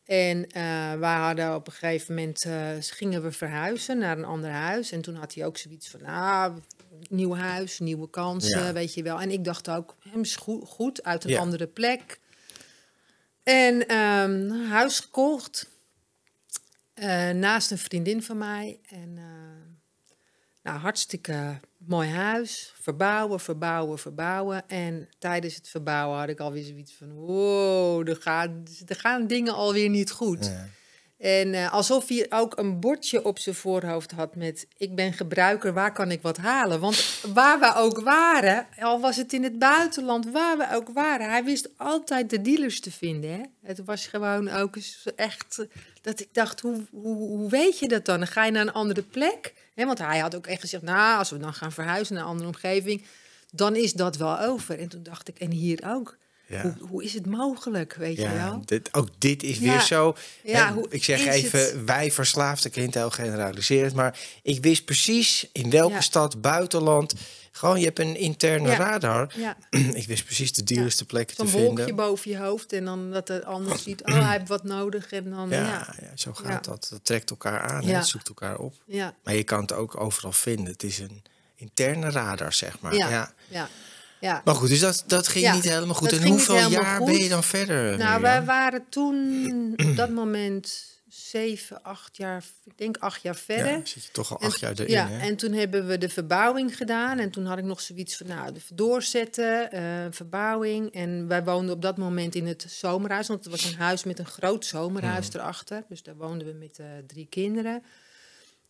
[SPEAKER 2] En eh wij hadden op een gegeven moment, eh, gingen we verhuizen naar een ander huis. En toen had hij ook zoiets van, ah, nieuw huis, nieuwe kansen,
[SPEAKER 3] Ja.
[SPEAKER 2] weet je wel. En ik dacht ook, hem is goed, goed uit een
[SPEAKER 3] Ja.
[SPEAKER 2] andere plek. En ehm, huis gekocht. Eh, naast een vriendin van mij. En eh, nou, hartstikke mooi huis. Verbouwen, verbouwen, verbouwen. En tijdens het verbouwen had ik alweer zoiets van... Wow, er gaan, er gaan dingen alweer niet goed.
[SPEAKER 3] Ja.
[SPEAKER 2] En eh, alsof hij ook een bordje op zijn voorhoofd had met... ik ben gebruiker, waar kan ik wat halen? Want waar we ook waren, al was het in het buitenland, waar we ook waren... hij wist altijd de dealers te vinden. Hè? Het was gewoon ook eens echt... dat ik dacht, hoe, hoe, hoe weet je dat dan? Dan ga je naar een andere plek? Hè? Want hij had ook echt gezegd, nou, als we dan gaan verhuizen naar een andere omgeving... dan is dat wel over. En toen dacht ik, en hier ook.
[SPEAKER 3] Ja.
[SPEAKER 2] Hoe, hoe is het mogelijk, weet je wel?
[SPEAKER 3] dit, ook dit is
[SPEAKER 2] Ja.
[SPEAKER 3] weer zo.
[SPEAKER 2] Ja, hoe
[SPEAKER 3] ik zeg even,
[SPEAKER 2] het?
[SPEAKER 3] wij verslaafden klinkt heel generaliserend, maar ik wist precies in welke stad, buitenland, gewoon je hebt een interne
[SPEAKER 2] Ja.
[SPEAKER 3] radar.
[SPEAKER 2] Ja, <clears throat>
[SPEAKER 3] ik wist precies de duurste plekken te
[SPEAKER 2] zo'n wolkje
[SPEAKER 3] vinden.
[SPEAKER 2] boven je hoofd en dan dat de ander ziet, oh, hij heeft wat nodig en dan,
[SPEAKER 3] Ja, zo gaat dat. Dat trekt elkaar aan,
[SPEAKER 2] Ja.
[SPEAKER 3] het zoekt elkaar op.
[SPEAKER 2] ja,
[SPEAKER 3] Maar je kan het ook overal vinden. Het is een interne radar, zeg maar. Ja.
[SPEAKER 2] ja, ja.
[SPEAKER 3] Maar goed, dus dat, dat ging
[SPEAKER 2] Ja,
[SPEAKER 3] niet helemaal goed. En hoeveel jaar
[SPEAKER 2] goed.
[SPEAKER 3] ben je dan verder?
[SPEAKER 2] Nou, wij waren toen op dat moment zeven, acht jaar, ik denk acht jaar verder.
[SPEAKER 3] Ja, zit je toch al
[SPEAKER 2] En-
[SPEAKER 3] acht jaar erin,
[SPEAKER 2] ja,
[SPEAKER 3] hè?
[SPEAKER 2] en toen hebben we de verbouwing gedaan. En toen had ik nog zoiets van, nou, de doorzetten, eh, verbouwing. En wij woonden op dat moment in het zomerhuis. Want het was een huis met een groot zomerhuis erachter. Dus daar woonden we met eh, drie kinderen.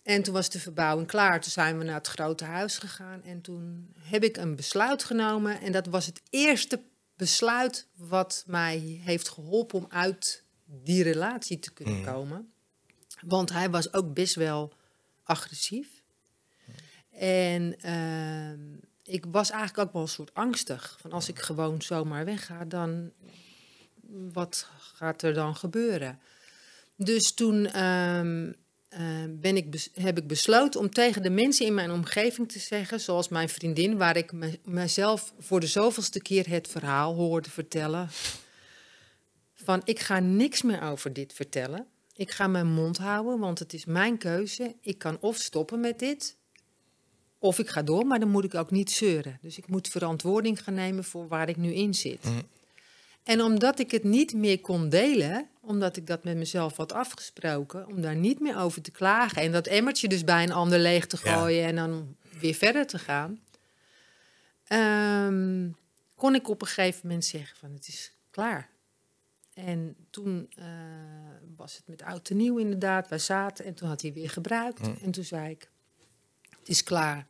[SPEAKER 2] En toen was de verbouwing klaar. Toen zijn we naar het grote huis gegaan. En toen heb ik een besluit genomen. En dat was het eerste besluit wat mij heeft geholpen om uit die relatie te kunnen komen. Want hij was ook best wel agressief. En ehm, ik was eigenlijk ook wel een soort angstig. Van als ik gewoon zomaar wegga, dan wat gaat er dan gebeuren? Dus toen ehm, eh, ben ik heb ik besloten om tegen de mensen in mijn omgeving te zeggen, zoals mijn vriendin, waar ik me, mezelf voor de zoveelste keer het verhaal hoorde vertellen. Van ik ga niks meer over dit vertellen. Ik ga mijn mond houden, want het is mijn keuze. Ik kan of stoppen met dit, of ik ga door, maar dan moet ik ook niet zeuren. Dus ik moet verantwoording gaan nemen voor waar ik nu in zit. En omdat ik het niet meer kon delen, omdat ik dat met mezelf had afgesproken, om daar niet meer over te klagen en dat emmertje dus bij een ander leeg te
[SPEAKER 3] Ja.
[SPEAKER 2] gooien en dan weer verder te gaan, ehm, kon ik op een gegeven moment zeggen van het is klaar. En toen eh, was het met oud en nieuw inderdaad. Wij zaten en toen had hij weer gebruikt. En toen zei ik, het is klaar.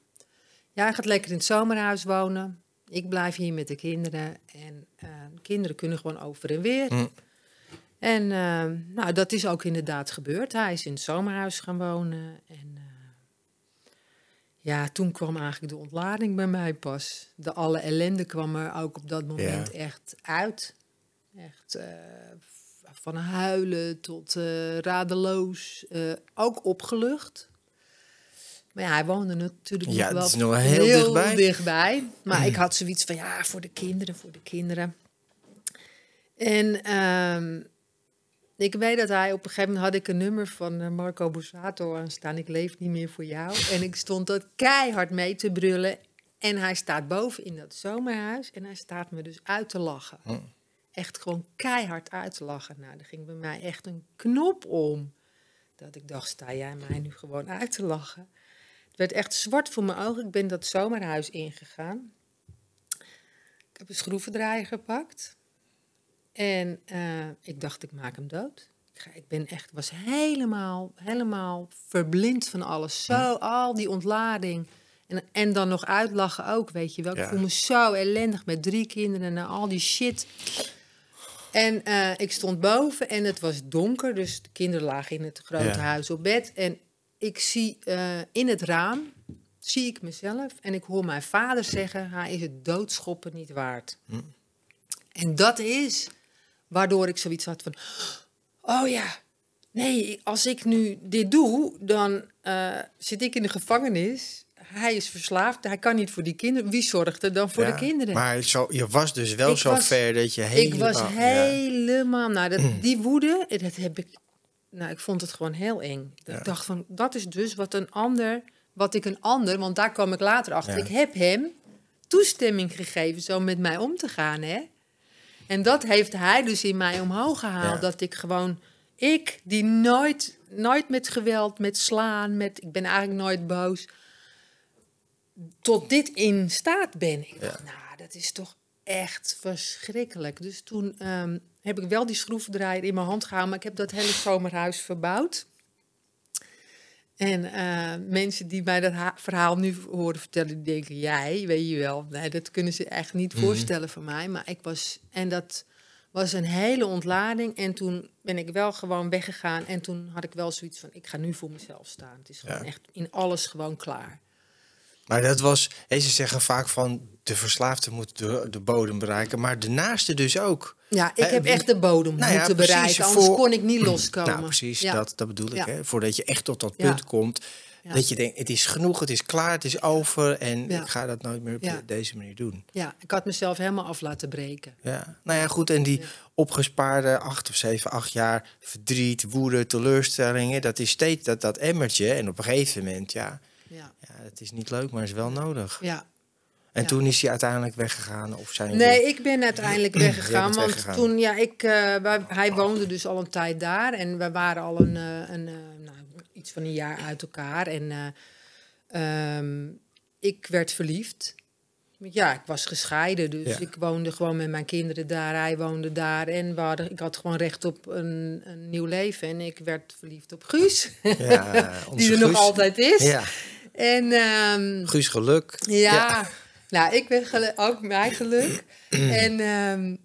[SPEAKER 2] Jij gaat lekker in het zomerhuis wonen. Ik blijf hier met de kinderen. En eh, de kinderen kunnen gewoon over en weer. En eh, nou, dat is ook inderdaad gebeurd. Hij is in het zomerhuis gaan wonen. En ja, toen kwam eigenlijk de ontlading bij mij pas. De alle ellende kwam er ook op dat moment echt uit. Echt eh, van huilen tot eh, radeloos. eh, ook opgelucht. Maar ja, hij woonde natuurlijk
[SPEAKER 3] Ja,
[SPEAKER 2] nog wel
[SPEAKER 3] het is nog wel heel dichtbij.
[SPEAKER 2] dichtbij. Maar ik <clears throat> had zoiets van, ja, voor de kinderen, voor de kinderen. En ehm, ik weet dat hij op een gegeven moment had ik een nummer van Marco Borsato aanstaan. Ik leef niet meer voor jou. <laughs> En ik stond dat keihard mee te brullen. En hij staat boven in dat zomerhuis. En hij staat me dus uit te lachen. Echt gewoon keihard uit te lachen. Nou, er ging bij mij echt een knop om. Dat ik dacht, sta jij mij nu gewoon uit te lachen? Het werd echt zwart voor mijn ogen. Ik ben dat zomerhuis ingegaan. Ik heb een schroevendraaier gepakt. En eh, ik dacht, ik maak hem dood. Ik, ga, ik ben echt, was helemaal, helemaal verblind van alles. Zo, al die ontlading. En, en dan nog uitlachen ook, weet je wel. Ik
[SPEAKER 3] Ja.
[SPEAKER 2] voel me zo ellendig met drie kinderen en al die shit. En eh, ik stond boven en het was donker. Dus de kinderen lagen in het grote
[SPEAKER 3] Ja.
[SPEAKER 2] huis op bed. En ik zie eh, in het raam, zie ik mezelf. En ik hoor mijn vader zeggen, hij is het doodschoppen niet waard. En dat is waardoor ik zoiets had van... Oh ja, nee, als ik nu dit doe, dan eh, zit ik in de gevangenis. Hij is verslaafd, hij kan niet voor die kinderen. Wie zorgt er dan voor
[SPEAKER 3] Ja,
[SPEAKER 2] de kinderen?
[SPEAKER 3] Maar zo, je was dus wel
[SPEAKER 2] Ik
[SPEAKER 3] zo
[SPEAKER 2] was-
[SPEAKER 3] ver dat je
[SPEAKER 2] ik
[SPEAKER 3] helemaal...
[SPEAKER 2] was
[SPEAKER 3] ja.
[SPEAKER 2] helemaal... Nou, dat, <clears throat> die woede, dat heb ik... Nou, ik vond het gewoon heel eng.
[SPEAKER 3] Ja.
[SPEAKER 2] Ik dacht van, dat is dus wat een ander... Wat ik een ander, want daar kwam ik later achter. Ik heb hem toestemming gegeven zo met mij om te gaan, hè. En dat heeft hij dus in mij omhoog gehaald. Dat ik gewoon... Ik, die nooit, nooit met geweld, met slaan, met... Ik ben eigenlijk nooit boos. Tot dit in staat ben. Ik dacht, nou, dat is toch echt verschrikkelijk. Dus toen ehm, heb ik wel die schroevendraaier in mijn hand gehouden... maar ik heb dat hele zomerhuis verbouwd. En eh, mensen die mij dat ha- verhaal nu horen vertellen, die denken, jij, weet je wel. Nee, dat kunnen ze echt niet voorstellen van mij. Maar ik was, en dat was een hele ontlading. En toen ben ik wel gewoon weggegaan. En toen had ik wel zoiets van, ik ga nu voor mezelf staan. Het is gewoon
[SPEAKER 3] Ja.
[SPEAKER 2] echt in alles gewoon klaar.
[SPEAKER 3] Maar dat was, ze zeggen vaak van de verslaafde moet de, de bodem bereiken, maar de naaste dus ook.
[SPEAKER 2] Ja, ik heb echt de bodem
[SPEAKER 3] Nou ja,
[SPEAKER 2] moeten
[SPEAKER 3] precies,
[SPEAKER 2] bereiken, anders
[SPEAKER 3] voor-
[SPEAKER 2] kon ik niet <clears throat> loskomen.
[SPEAKER 3] Nou, precies,
[SPEAKER 2] Ja.
[SPEAKER 3] dat, dat bedoel ik. Hè? Voordat je echt tot dat punt komt. Dat je denkt, het is genoeg, het is klaar, het is over. En ik ga dat nooit meer op deze manier doen.
[SPEAKER 2] Ja, ik had mezelf helemaal af laten breken.
[SPEAKER 3] Ja. Nou ja, goed. En die opgespaarde acht of zeven, acht jaar verdriet, woede, teleurstellingen. Dat is steeds dat, dat emmertje. En op een gegeven moment, ja,
[SPEAKER 2] Ja,
[SPEAKER 3] ja, het is niet leuk, maar het is wel nodig.
[SPEAKER 2] ja.
[SPEAKER 3] En
[SPEAKER 2] Ja.
[SPEAKER 3] toen is hij uiteindelijk weggegaan? Of zijn
[SPEAKER 2] Nee, ik ben uiteindelijk <clears throat> weggegaan. Want
[SPEAKER 3] weggegaan.
[SPEAKER 2] toen, ja, ik, eh, wij- hij woonde dus al een tijd daar. En we waren al een, eh, een, eh, nou, iets van een jaar uit elkaar. En eh, ehm, ik werd verliefd. Ja, ik was gescheiden, dus
[SPEAKER 3] Ja.
[SPEAKER 2] ik woonde gewoon met mijn kinderen daar. Hij woonde daar en we hadden, ik had gewoon recht op een, een nieuw leven. En ik werd verliefd op Guus,
[SPEAKER 3] Ja, <laughs> onze
[SPEAKER 2] die er nog altijd is.
[SPEAKER 3] Ja,
[SPEAKER 2] En ehm,
[SPEAKER 3] Guus geluk.
[SPEAKER 2] ja, nou, ik ben ook mijn geluk. <clears throat> en ehm,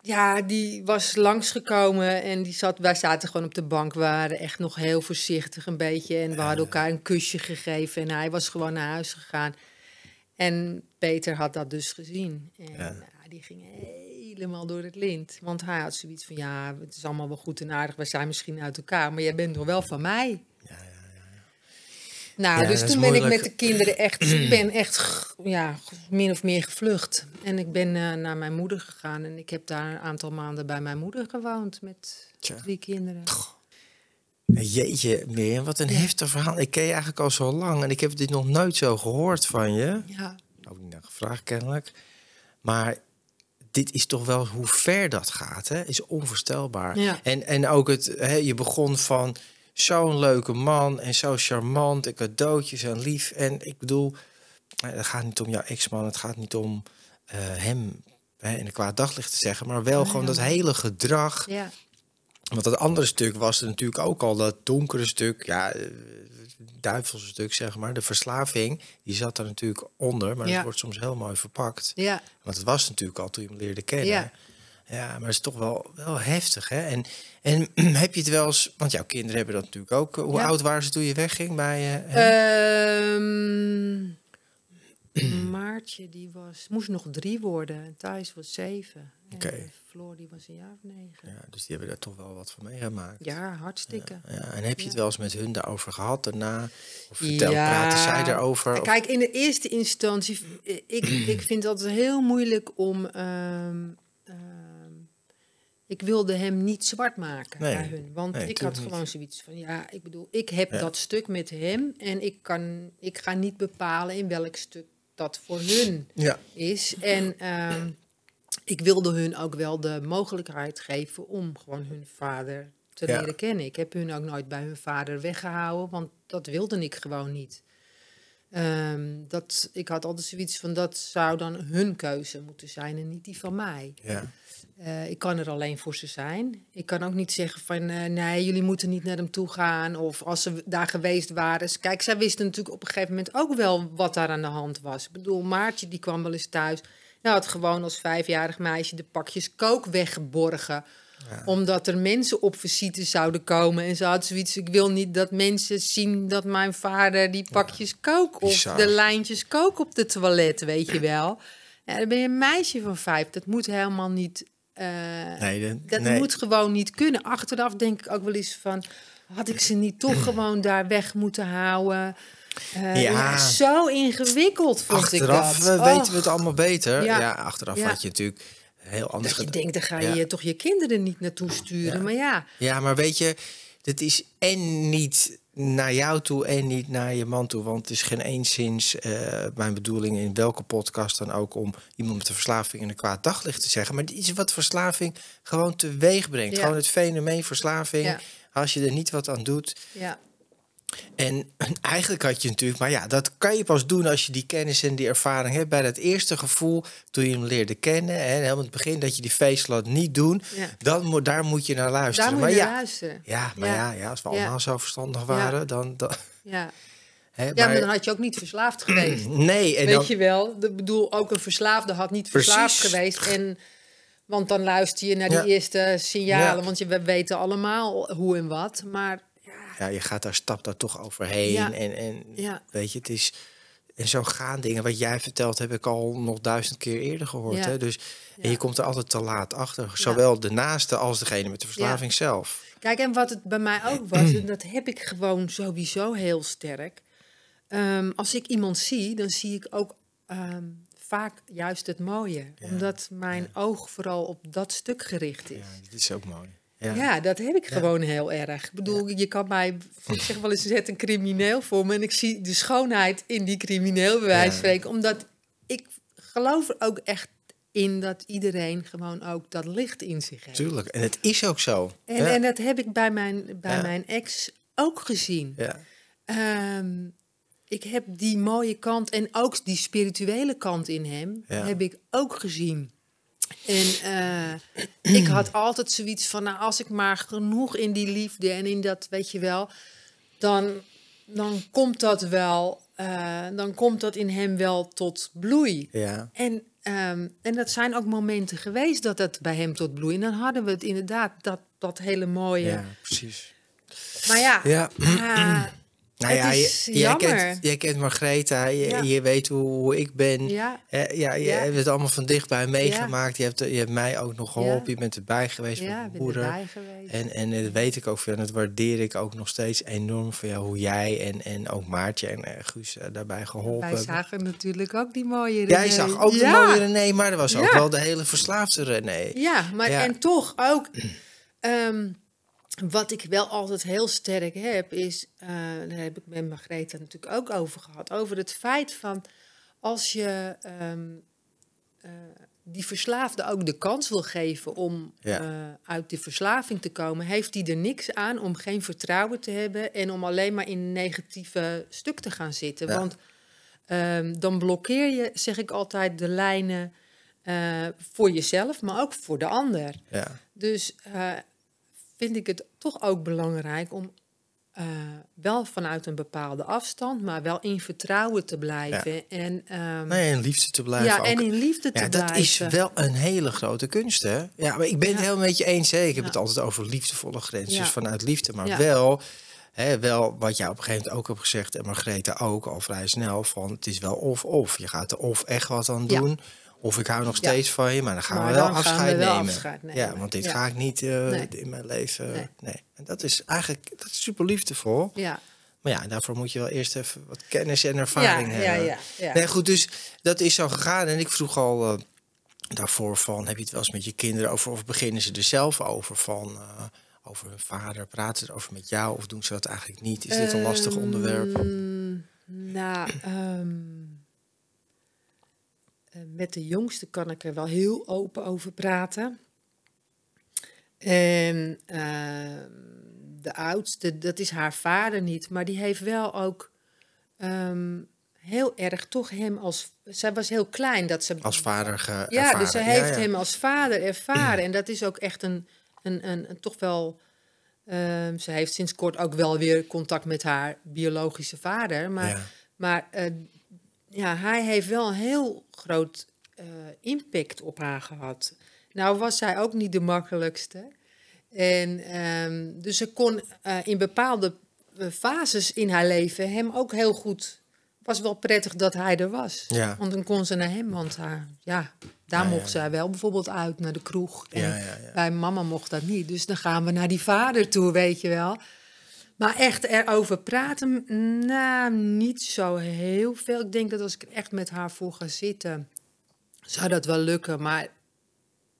[SPEAKER 2] ja, die was langsgekomen en die zat, wij zaten gewoon op de bank. We waren echt nog heel voorzichtig een beetje. En we hadden elkaar een kusje gegeven. En hij was gewoon naar huis gegaan. En Peter had dat dus gezien. En
[SPEAKER 3] Ja.
[SPEAKER 2] nou, die ging helemaal door het lint. Want hij had zoiets van, ja, het is allemaal wel goed en aardig. We zijn misschien uit elkaar, maar jij bent nog wel van mij. Nou,
[SPEAKER 3] Ja,
[SPEAKER 2] dus toen ben ik met de kinderen echt, <clears throat> ik ben echt ja, min of meer gevlucht. En ik ben eh, naar mijn moeder gegaan en ik heb daar een aantal maanden bij mijn moeder gewoond met
[SPEAKER 3] Tja.
[SPEAKER 2] drie kinderen.
[SPEAKER 3] Jeetje, Mirjam, wat een heftig verhaal. Ik ken je eigenlijk al zo lang en ik heb dit nog nooit zo gehoord van je.
[SPEAKER 2] Ja,
[SPEAKER 3] Ook niet naar gevraagd kennelijk. Maar dit is toch wel hoe ver dat gaat, hè? Is onvoorstelbaar.
[SPEAKER 2] Ja.
[SPEAKER 3] En, en ook het, hè, je begon van zo'n leuke man en zo charmant en cadeautjes en lief. En ik bedoel, eh, het gaat niet om jouw ex-man, het gaat niet om eh, hem hè, in een kwaad daglicht te zeggen, maar wel gewoon dat hele gedrag.
[SPEAKER 2] ja,
[SPEAKER 3] Want dat andere stuk was er natuurlijk ook al dat donkere stuk, ja, eh, duivelse stuk zeg maar. De verslaving, die zat er natuurlijk onder, maar
[SPEAKER 2] Ja.
[SPEAKER 3] dat wordt soms heel mooi verpakt.
[SPEAKER 2] ja.
[SPEAKER 3] Want het was natuurlijk al toen je hem leerde kennen.
[SPEAKER 2] Ja.
[SPEAKER 3] Ja, maar het is toch wel, wel heftig, hè? En, en <clears throat> heb je het wel eens... Want jouw kinderen hebben dat natuurlijk ook. Hoe
[SPEAKER 2] Ja.
[SPEAKER 3] oud waren ze toen je wegging bij eh?
[SPEAKER 2] Ehm, <clears throat> Maartje, die was, moest nog drie worden en Thijs was zeven.
[SPEAKER 3] Oké.
[SPEAKER 2] Floor, die was een jaar of negen.
[SPEAKER 3] ja, dus die hebben daar toch wel wat van meegemaakt.
[SPEAKER 2] Ja, hartstikke.
[SPEAKER 3] Ja, en heb je het wel eens met hun daarover gehad daarna? Of vertel, praten zij daarover? Of-
[SPEAKER 2] Kijk, in de eerste instantie, ik, ik vind het altijd heel moeilijk om. ehm, ehm, ik wilde hem niet zwart maken
[SPEAKER 3] Nee.
[SPEAKER 2] naar hun. Want
[SPEAKER 3] Nee,
[SPEAKER 2] ik had
[SPEAKER 3] niet.
[SPEAKER 2] gewoon zoiets van: ja, ik bedoel, ik heb
[SPEAKER 3] Ja.
[SPEAKER 2] dat stuk met hem en ik, kan, ik ga niet bepalen in welk stuk dat voor hun
[SPEAKER 3] Ja,
[SPEAKER 2] is. En ehm, ik wilde hun ook wel de mogelijkheid geven om gewoon hun vader te
[SPEAKER 3] Ja.
[SPEAKER 2] leren kennen. Ik heb hun ook nooit bij hun vader weggehouden, want dat wilde ik gewoon niet. Ehm, dat, ik had altijd zoiets van dat zou dan hun keuze moeten zijn en niet die van mij.
[SPEAKER 3] ja.
[SPEAKER 2] Eh, ik kan er alleen voor ze zijn. Ik kan ook niet zeggen van eh, nee, jullie moeten niet naar hem toe gaan. Of als ze daar geweest waren. Kijk, zij wisten natuurlijk op een gegeven moment ook wel wat daar aan de hand was. Ik bedoel, Maartje die kwam wel eens thuis. Hij had gewoon als vijfjarig meisje de pakjes kook weggeborgen. Omdat er mensen op visite zouden komen. En ze had zoiets, ik wil niet dat mensen zien dat mijn vader die pakjes kook... of
[SPEAKER 3] bizar.
[SPEAKER 2] de lijntjes kook op de toilet, weet je wel. Ja, dan ben je een meisje van vijf. Dat moet helemaal niet... eh,
[SPEAKER 3] Nee,
[SPEAKER 2] dat
[SPEAKER 3] nee.
[SPEAKER 2] moet gewoon niet kunnen. Achteraf denk ik ook wel eens van... had ik ze niet toch <clears throat> gewoon daar weg moeten houden? Eh,
[SPEAKER 3] Ja.
[SPEAKER 2] ja. zo ingewikkeld vond
[SPEAKER 3] Achteraf
[SPEAKER 2] ik dat.
[SPEAKER 3] eh, weten we het allemaal beter. Ja,
[SPEAKER 2] Ja.
[SPEAKER 3] achteraf
[SPEAKER 2] Ja.
[SPEAKER 3] had je natuurlijk heel anders
[SPEAKER 2] Dat je denkt, dan ga je toch je kinderen niet naartoe sturen. Maar ja,
[SPEAKER 3] Ja, maar weet je, het is en niet naar jou toe en niet naar je man toe. Want het is geen eenszins eh, mijn bedoeling in welke podcast dan ook om iemand met een verslaving in een kwaad daglicht te zeggen. Maar dit is wat verslaving gewoon teweeg brengt.
[SPEAKER 2] Ja.
[SPEAKER 3] Gewoon het fenomeen verslaving.
[SPEAKER 2] Ja.
[SPEAKER 3] Als je er niet wat aan doet.
[SPEAKER 2] ja,
[SPEAKER 3] En <clears throat> eigenlijk had je natuurlijk, maar ja, dat kan je pas doen als je die kennis en die ervaring hebt. Bij dat eerste gevoel, toen je hem leerde kennen, hè, helemaal in het begin dat je die feestlat niet doen,
[SPEAKER 2] Ja.
[SPEAKER 3] dan moet, daar moet je naar luisteren.
[SPEAKER 2] daar moet
[SPEAKER 3] maar
[SPEAKER 2] je
[SPEAKER 3] ja,
[SPEAKER 2] luisteren.
[SPEAKER 3] ja, maar ja,
[SPEAKER 2] Ja.
[SPEAKER 3] ja, als we allemaal zo verstandig waren, dan, dan <laughs>
[SPEAKER 2] Ja. <laughs>
[SPEAKER 3] hè,
[SPEAKER 2] ja, maar dan had je ook niet verslaafd <clears throat> geweest.
[SPEAKER 3] nee, en
[SPEAKER 2] Weet
[SPEAKER 3] dan,
[SPEAKER 2] je wel? Ik bedoel, ook een verslaafde had niet verslaafd geweest. En, want dan luister je naar die eerste signalen. Want je, we weten allemaal hoe en wat. Maar
[SPEAKER 3] ja, je gaat daar stap daar toch overheen
[SPEAKER 2] Ja.
[SPEAKER 3] en, en
[SPEAKER 2] Ja.
[SPEAKER 3] weet je, het is en zo gaan dingen. Wat jij vertelt, heb ik al nog duizend keer eerder gehoord.
[SPEAKER 2] Ja.
[SPEAKER 3] Hè? Dus, En je komt er altijd te laat achter. Zowel de naaste als degene met de verslaving zelf.
[SPEAKER 2] Kijk, en wat het bij mij ook was, <clears throat> en dat heb ik gewoon sowieso heel sterk. Ehm, als ik iemand zie, dan zie ik ook ehm, vaak juist het mooie. Omdat mijn oog vooral op dat stuk gericht is.
[SPEAKER 3] Ja, dit is ook mooi.
[SPEAKER 2] Ja,
[SPEAKER 3] Ja.
[SPEAKER 2] dat heb ik
[SPEAKER 3] Ja.
[SPEAKER 2] gewoon heel erg. Ik bedoel, je kan mij, ik zeg wel eens, zet een crimineel voor me en ik zie de schoonheid in die crimineel, bij wijze van
[SPEAKER 3] Ja.
[SPEAKER 2] spreken. Omdat ik geloof er ook echt in dat iedereen gewoon ook dat licht in zich heeft.
[SPEAKER 3] Tuurlijk. En het is ook zo.
[SPEAKER 2] En, en dat heb ik bij mijn, bij mijn ex ook gezien.
[SPEAKER 3] ja.
[SPEAKER 2] Ehm, ik heb die mooie kant en ook die spirituele kant in hem, heb ik ook gezien. En eh, ik had altijd zoiets van, nou, als ik maar genoeg in die liefde en in dat, weet je wel, dan, dan komt dat wel, eh, dan komt dat in hem wel tot bloei.
[SPEAKER 3] ja.
[SPEAKER 2] En, ehm, en dat zijn ook momenten geweest dat het bij hem tot bloei. En dan hadden we het inderdaad, dat, dat hele mooie.
[SPEAKER 3] Ja, precies.
[SPEAKER 2] Maar ja,
[SPEAKER 3] Ja.
[SPEAKER 2] ah,
[SPEAKER 3] Nou ja,
[SPEAKER 2] is
[SPEAKER 3] je- jij,
[SPEAKER 2] jammer.
[SPEAKER 3] kent, jij kent je,
[SPEAKER 2] Ja.
[SPEAKER 3] je weet hoe, hoe ik ben.
[SPEAKER 2] ja,
[SPEAKER 3] ja, je
[SPEAKER 2] Ja.
[SPEAKER 3] hebt het allemaal van dichtbij meegemaakt. Je, hebt, je hebt mij ook nog geholpen. Je bent erbij geweest met
[SPEAKER 2] ja,
[SPEAKER 3] mijn moeder.
[SPEAKER 2] erbij geweest.
[SPEAKER 3] En, en dat weet ik ook veel. En dat waardeer ik ook nog steeds enorm van jou. Hoe jij en, en ook Maartje en eh, Guus eh, daarbij geholpen
[SPEAKER 2] Wij zagen natuurlijk ook die mooie
[SPEAKER 3] Jij zag ook de
[SPEAKER 2] ja.
[SPEAKER 3] mooie René, maar er was ook wel de hele verslaafde René.
[SPEAKER 2] Ja, maar en toch ook... <clears throat> ehm, wat ik wel altijd heel sterk heb, is... eh daar heb ik met Margrethe natuurlijk ook over gehad. Over het feit van... Als je ehm, eh, die verslaafde ook de kans wil geven om
[SPEAKER 3] Ja.
[SPEAKER 2] eh, uit die verslaving te komen... heeft hij er niks aan om geen vertrouwen te hebben... en om alleen maar in een negatieve stuk te gaan zitten.
[SPEAKER 3] Ja.
[SPEAKER 2] Want ehm, dan blokkeer je, zeg ik altijd, de lijnen... voor jezelf, maar ook voor de ander.
[SPEAKER 3] Ja.
[SPEAKER 2] Dus vind ik het toch ook belangrijk om eh, wel vanuit een bepaalde afstand, maar wel in vertrouwen te blijven. En, ehm,
[SPEAKER 3] Nee, en liefde te blijven
[SPEAKER 2] ja,
[SPEAKER 3] ook.
[SPEAKER 2] en in liefde te
[SPEAKER 3] Ja,
[SPEAKER 2] blijven.
[SPEAKER 3] dat is wel een hele grote kunst, hè? Ja, maar ik ben het
[SPEAKER 2] Ja.
[SPEAKER 3] helemaal met je eens. Hè? Ik heb het altijd over liefdevolle grenzen
[SPEAKER 2] Ja.
[SPEAKER 3] vanuit liefde. Maar wel, hè, wel wat jij op een gegeven moment ook hebt gezegd... en Margrethe ook al vrij snel... van het is wel of-of. Je gaat er of echt wat aan doen... of ik hou nog
[SPEAKER 2] Ja.
[SPEAKER 3] steeds van je... maar dan gaan
[SPEAKER 2] Maar
[SPEAKER 3] we wel
[SPEAKER 2] we
[SPEAKER 3] afscheid
[SPEAKER 2] wel
[SPEAKER 3] nemen.
[SPEAKER 2] afscheid nemen.
[SPEAKER 3] Ja, want dit
[SPEAKER 2] Ja.
[SPEAKER 3] ga ik niet eh,
[SPEAKER 2] Nee.
[SPEAKER 3] in mijn leven... Nee.
[SPEAKER 2] Nee.
[SPEAKER 3] En dat is eigenlijk dat is super liefdevol.
[SPEAKER 2] Ja,
[SPEAKER 3] Maar ja, daarvoor moet je wel eerst even wat kennis en ervaring
[SPEAKER 2] ja,
[SPEAKER 3] hebben.
[SPEAKER 2] ja, ja, ja.
[SPEAKER 3] Nee, goed, dus dat is zo gegaan. En ik vroeg al eh, daarvoor van, heb je het wel eens met je kinderen over... of beginnen ze er zelf over van... eh, over hun vader, praten ze erover met jou... of doen ze dat eigenlijk niet? Is dit een lastig onderwerp?
[SPEAKER 2] Ehm, Nou, ehm, eh, met de jongste kan ik er wel heel open over praten. En ehm, de oudste, dat is haar vader niet, maar die heeft wel ook ehm, heel erg toch hem als. Zij was heel klein dat ze.
[SPEAKER 3] Als vader ge
[SPEAKER 2] Ja,
[SPEAKER 3] ervaren.
[SPEAKER 2] dus zij
[SPEAKER 3] Ja,
[SPEAKER 2] heeft
[SPEAKER 3] ja.
[SPEAKER 2] hem als vader ervaren. <clears throat> En dat is ook echt een, een, een, een toch wel. ehm, ze heeft sinds kort ook wel weer contact met haar biologische vader. Maar,
[SPEAKER 3] Ja.
[SPEAKER 2] maar eh, ja, hij heeft wel een heel groot eh, impact op haar gehad. Nou was zij ook niet de makkelijkste. En ehm, dus ze kon eh, in bepaalde eh, fases in haar leven hem ook heel goed. Was wel prettig dat hij er was.
[SPEAKER 3] Ja.
[SPEAKER 2] Want dan kon ze naar hem, want haar, ja, daar
[SPEAKER 3] Ja, ja,
[SPEAKER 2] mocht zij wel bijvoorbeeld uit naar de kroeg. En bij mama mocht dat niet. Dus dan gaan we naar die vader toe, weet je wel. Maar echt erover praten, nou, niet zo heel veel. Ik denk dat als ik er echt met haar voor ga zitten, zou dat wel lukken. Maar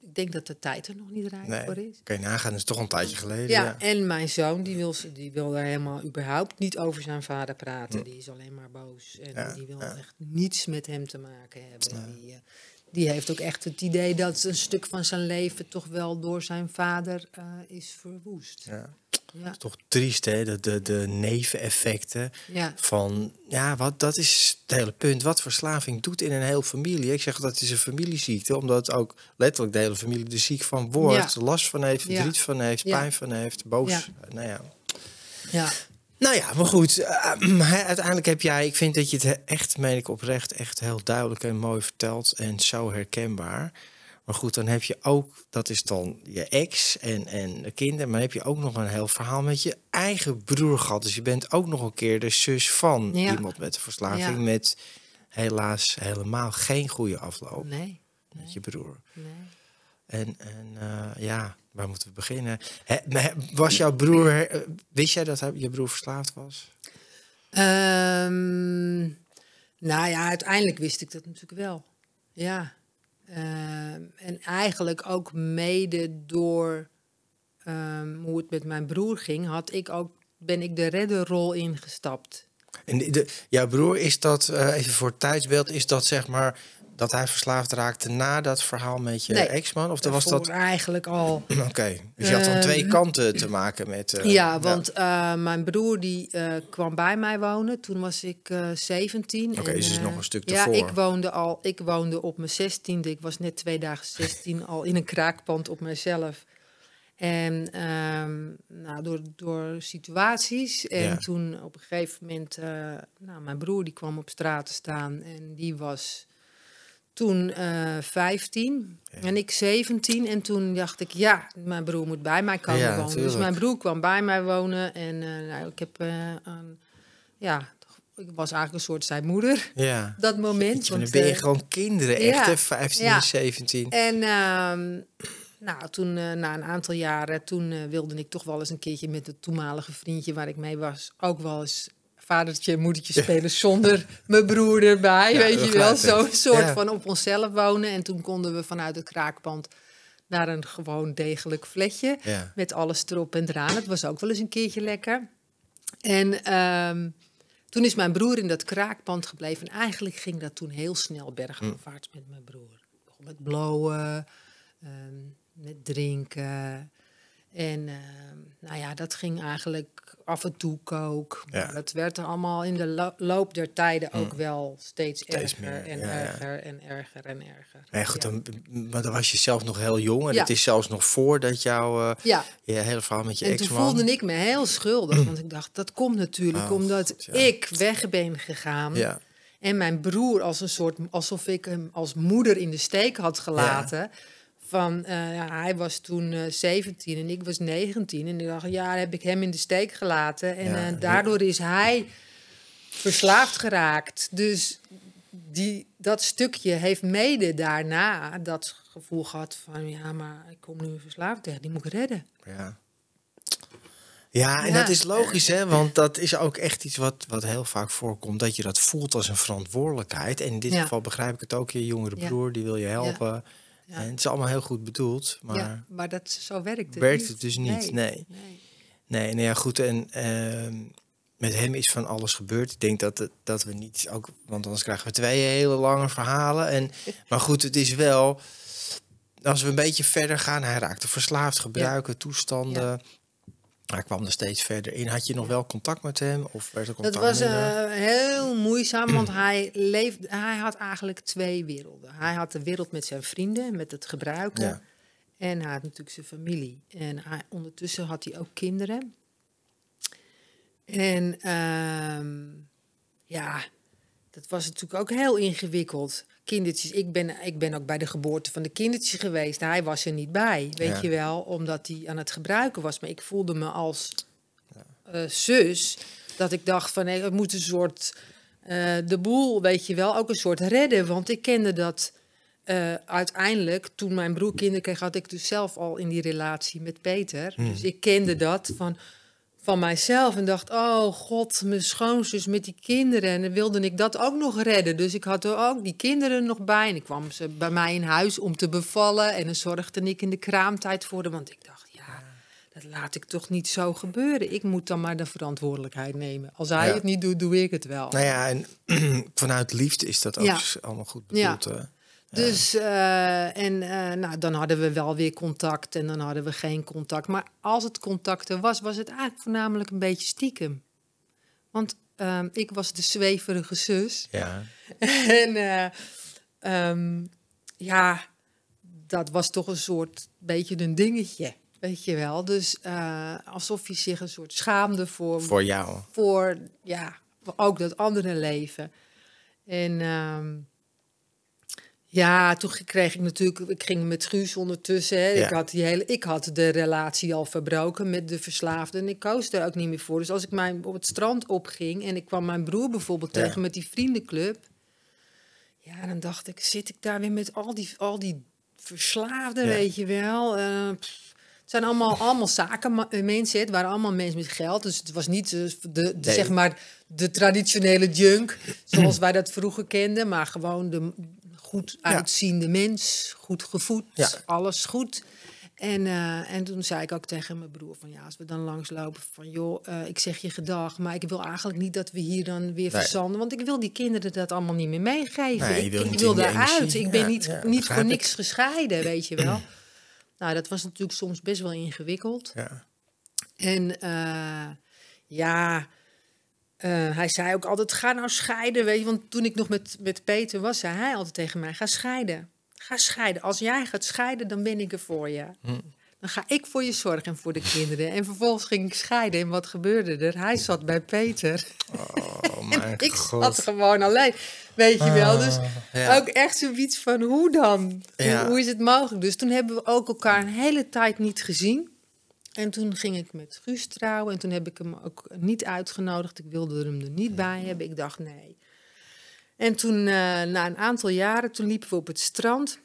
[SPEAKER 2] ik denk dat de tijd er nog niet rijp
[SPEAKER 3] Nee,
[SPEAKER 2] voor is.
[SPEAKER 3] kan je nagaan, dat is toch een tijdje geleden.
[SPEAKER 2] Ja,
[SPEAKER 3] Ja,
[SPEAKER 2] en mijn zoon, die wil, die wil daar helemaal überhaupt niet over zijn vader praten. Die is alleen maar boos. En
[SPEAKER 3] Hm. Ja,
[SPEAKER 2] die wil
[SPEAKER 3] ja.
[SPEAKER 2] echt niets met hem te maken hebben. Die, eh, die heeft ook echt het idee dat een stuk van zijn leven toch wel door zijn vader eh, is verwoest.
[SPEAKER 3] Ja.
[SPEAKER 2] Ja,
[SPEAKER 3] Toch triest, hè? De, de, de neveneffecten
[SPEAKER 2] ja,
[SPEAKER 3] van... Ja, wat, dat is het hele punt. Wat verslaving doet in een hele familie. Ik zeg dat is een familieziekte, omdat ook letterlijk de hele familie er ziek van wordt. Last van heeft, verdriet van heeft, pijn van heeft, boos.
[SPEAKER 2] Ja.
[SPEAKER 3] Nou ja.
[SPEAKER 2] ja.
[SPEAKER 3] Nou ja, maar goed. eh, uiteindelijk heb jij, ik vind dat je het echt, meen ik oprecht, echt heel duidelijk en mooi vertelt. En zo herkenbaar. Maar goed, dan heb je ook, dat is dan je ex en, en de kinderen. Maar heb je ook nog een heel verhaal met je eigen broer gehad. Dus je bent ook nog een keer de zus van
[SPEAKER 2] Ja.
[SPEAKER 3] iemand met een verslaving.
[SPEAKER 2] Ja.
[SPEAKER 3] Met helaas helemaal geen goede afloop
[SPEAKER 2] Nee.
[SPEAKER 3] met je broer.
[SPEAKER 2] nee.
[SPEAKER 3] En, en eh, ja, waar moeten we beginnen? Was jouw broer, eh, wist jij dat hij- je broer verslaafd was?
[SPEAKER 2] Ehm, nou ja, uiteindelijk wist ik dat natuurlijk wel. Ja. Ehm, en eigenlijk ook mede door ehm, hoe het met mijn broer ging, had ik ook, ben ik de redderrol ingestapt.
[SPEAKER 3] En de, jouw broer, is dat, eh, even voor het tijdsbeeld, is dat zeg maar dat hij verslaafd raakte na dat verhaal met je
[SPEAKER 2] Nee,
[SPEAKER 3] ex-man? Of was
[SPEAKER 2] Daarvoor
[SPEAKER 3] dat...
[SPEAKER 2] eigenlijk al. <clears throat>
[SPEAKER 3] Oké, dus je had dan
[SPEAKER 2] Ehm,
[SPEAKER 3] twee kanten te maken met... eh,
[SPEAKER 2] ja, want eh, mijn broer die eh, kwam bij mij wonen. Toen was ik eh 17.
[SPEAKER 3] Oké, dus is
[SPEAKER 2] eh,
[SPEAKER 3] nog een stuk
[SPEAKER 2] Ja,
[SPEAKER 3] ervoor.
[SPEAKER 2] ik woonde al. Ik woonde op mijn 16e. Ik was net twee dagen 16 al in een kraakpand op mezelf. En ehm, nou, door, door situaties. En
[SPEAKER 3] Ja.
[SPEAKER 2] toen op een gegeven moment, eh, nou, mijn broer die kwam op straat te staan en die was toen eh 15 en ik 17. En toen dacht ik, ja, mijn broer moet bij mij komen
[SPEAKER 3] Ja,
[SPEAKER 2] wonen. Dus mijn broer kwam bij mij wonen en eh, nou, ik heb, eh, een- ja, ik was eigenlijk een soort zijn moeder
[SPEAKER 3] Ja.
[SPEAKER 2] dat moment. Want,
[SPEAKER 3] dan ben je gewoon kinderen, echt hè, 15
[SPEAKER 2] ja.
[SPEAKER 3] en 17.
[SPEAKER 2] en ehm, nou, toen, na een aantal jaren, toen wilde ik toch wel eens een keertje met het toenmalige vriendje waar ik mee was, ook wel eens vadertje en moedertje <laughs> spelen zonder mijn broer erbij,
[SPEAKER 3] Ja,
[SPEAKER 2] weet je wel. Zo'n soort
[SPEAKER 3] Ja.
[SPEAKER 2] van op onszelf wonen. En toen konden we vanuit het kraakpand naar een gewoon degelijk fletje.
[SPEAKER 3] Ja.
[SPEAKER 2] Met alles erop en eraan. Het was ook wel eens een keertje lekker. En ehm, toen is mijn broer in dat kraakpand gebleven. En eigenlijk ging dat toen heel snel bergafwaarts met mijn broer. Begon met blowen, ehm, met drinken. En ehm, nou ja, dat ging eigenlijk af en toe kook.
[SPEAKER 3] Ja.
[SPEAKER 2] Dat werd er allemaal in de lo- loop der tijden ook wel steeds,
[SPEAKER 3] Steeds
[SPEAKER 2] erger
[SPEAKER 3] meer,
[SPEAKER 2] en
[SPEAKER 3] ja, ja.
[SPEAKER 2] erger en erger en erger.
[SPEAKER 3] Nee, goed, dan, maar dan was je zelf nog heel jong. En het is zelfs nog voordat jouw
[SPEAKER 2] ja,
[SPEAKER 3] je hele verhaal met je
[SPEAKER 2] en toen
[SPEAKER 3] ex-man...
[SPEAKER 2] voelde ik me heel schuldig. Want ik dacht, dat komt natuurlijk
[SPEAKER 3] Oh,
[SPEAKER 2] omdat
[SPEAKER 3] God,
[SPEAKER 2] ik weg ben gegaan.
[SPEAKER 3] Ja,
[SPEAKER 2] En mijn broer als een soort, alsof ik hem als moeder in de steek had gelaten. Van, eh, ja, hij was toen eh 17 en ik was 19. En ik dacht, ja, heb ik hem in de steek gelaten. En
[SPEAKER 3] Ja,
[SPEAKER 2] eh, daardoor is hij verslaafd geraakt. Dus die, dat stukje heeft mede daarna dat gevoel gehad van... ja, maar ik kom nu verslaafd tegen, die moet ik redden.
[SPEAKER 3] ja. Ja, en
[SPEAKER 2] Ja.
[SPEAKER 3] dat is logisch, hè? Want dat is ook echt iets wat, wat heel vaak voorkomt. Dat je dat voelt als een verantwoordelijkheid. En in dit
[SPEAKER 2] Ja.
[SPEAKER 3] geval begrijp ik het ook. Je jongere
[SPEAKER 2] Ja.
[SPEAKER 3] broer, die wil je helpen.
[SPEAKER 2] Ja.
[SPEAKER 3] En het is allemaal heel goed bedoeld. Maar
[SPEAKER 2] ja, maar dat, zo werkt het
[SPEAKER 3] werkt
[SPEAKER 2] niet.
[SPEAKER 3] het dus niet. Nee.
[SPEAKER 2] nee.
[SPEAKER 3] Nee, nou ja, goed. En ehm, met hem is van alles gebeurd. Ik denk dat, het, dat we niet ook... Want anders krijgen we twee hele lange verhalen. En, <laughs> maar goed, het is wel... Als we een beetje verder gaan... Hij raakte verslaafd, gebruiken, toestanden. Hij kwam er steeds verder in. Had je nog wel contact met hem? Of werd er contact
[SPEAKER 2] Dat was eh, heel moeizaam, want hij, leefde, hij had eigenlijk twee werelden. Hij had de wereld met zijn vrienden, met het gebruiken.
[SPEAKER 3] Ja.
[SPEAKER 2] En hij had natuurlijk zijn familie. En hij, ondertussen had hij ook kinderen. En ehm, ja, dat was natuurlijk ook heel ingewikkeld. Kindertjes, ik ben, ik ben ook bij de geboorte van de kindertjes geweest. Hij was er niet bij, weet
[SPEAKER 3] Ja.
[SPEAKER 2] je wel, omdat hij aan het gebruiken was. Maar ik voelde me als eh, zus dat ik dacht van, het moet een soort eh, de boel, weet je wel, ook een soort redden. Want ik kende dat eh, uiteindelijk, toen mijn broer kinderen kreeg, had ik dus zelf al in die relatie met Peter.
[SPEAKER 3] Hmm.
[SPEAKER 2] Dus ik kende dat van, van mijzelf en dacht, oh god, mijn schoonzus met die kinderen. En dan wilde ik dat ook nog redden. Dus ik had er ook die kinderen nog bij. En ik kwam ze bij mij in huis om te bevallen. En dan zorgde ik in de kraamtijd voor hem. Want ik dacht, ja, dat laat ik toch niet zo gebeuren. Ik moet dan maar de verantwoordelijkheid nemen. Als hij
[SPEAKER 3] Ja.
[SPEAKER 2] het niet doet, doe ik het wel.
[SPEAKER 3] Nou ja, en <clears throat> vanuit liefde is dat ook
[SPEAKER 2] Ja.
[SPEAKER 3] allemaal goed bedoeld.
[SPEAKER 2] Dus, eh, en eh, nou, dan hadden we wel weer contact en dan hadden we geen contact. Maar als het contact er was, was het eigenlijk voornamelijk een beetje stiekem. Want ehm, ik was de zweverige zus.
[SPEAKER 3] Ja. <laughs>
[SPEAKER 2] en eh, ehm, ja, dat was toch een soort beetje een dingetje, weet je wel. Dus alsof hij zich een soort schaamde voor,
[SPEAKER 3] Voor jou.
[SPEAKER 2] voor ja, ook dat andere leven. En ehm, ja, toen kreeg ik natuurlijk, ik ging met Guus ondertussen. Hè.
[SPEAKER 3] Ja.
[SPEAKER 2] Ik, had die hele, ik had de relatie al verbroken met de verslaafde en ik koos er ook niet meer voor. Dus als ik mij op het strand opging en ik kwam mijn broer bijvoorbeeld
[SPEAKER 3] Ja.
[SPEAKER 2] tegen met die vriendenclub, Ja, dan dacht ik, zit ik daar weer met al die, al die verslaafden,
[SPEAKER 3] Ja.
[SPEAKER 2] weet je wel. Eh, pff, het zijn allemaal, allemaal zakenmensen. Het waren allemaal mensen met geld. Dus het was niet eh, de, de,
[SPEAKER 3] Nee.
[SPEAKER 2] zeg maar de traditionele junk, zoals wij dat vroeger kenden. Maar gewoon de goed
[SPEAKER 3] Ja.
[SPEAKER 2] uitziende mens, goed gevoed,
[SPEAKER 3] Ja.
[SPEAKER 2] alles goed. En, eh, en toen zei ik ook tegen mijn broer van ja, als we dan langslopen van joh, eh, ik zeg je gedag, maar ik wil eigenlijk niet dat we hier dan weer verzanden, want ik wil die kinderen dat allemaal niet meer meegeven.
[SPEAKER 3] Nee,
[SPEAKER 2] ik
[SPEAKER 3] wil
[SPEAKER 2] ik
[SPEAKER 3] energie.
[SPEAKER 2] Ik ben
[SPEAKER 3] Ja,
[SPEAKER 2] niet, niet voor
[SPEAKER 3] ik.
[SPEAKER 2] niks gescheiden, weet je wel. nou, dat was natuurlijk soms best wel ingewikkeld.
[SPEAKER 3] Ja.
[SPEAKER 2] En eh, ja, eh, hij zei ook altijd, ga nou scheiden, weet je. Want toen ik nog met, met Peter was, zei hij altijd tegen mij, ga scheiden. Ga scheiden. Als jij gaat scheiden, dan ben ik er voor je.
[SPEAKER 3] Hm.
[SPEAKER 2] Dan ga ik voor je zorgen en voor de kinderen. En vervolgens ging ik scheiden. En wat gebeurde er? Hij zat bij Peter.
[SPEAKER 3] Oh <laughs> mijn
[SPEAKER 2] ik
[SPEAKER 3] god.
[SPEAKER 2] zat gewoon alleen. Weet je wel. Dus
[SPEAKER 3] Ah, ja.
[SPEAKER 2] ook echt zoiets van, hoe dan?
[SPEAKER 3] Ja.
[SPEAKER 2] Hoe is het mogelijk? Dus toen hebben we ook elkaar een hele tijd niet gezien. En toen ging ik met Guus trouwen. En toen heb ik hem ook niet uitgenodigd. Ik wilde hem er niet bij hebben. Ik dacht, nee. En toen, eh, na een aantal jaren, toen liepen we op het strand.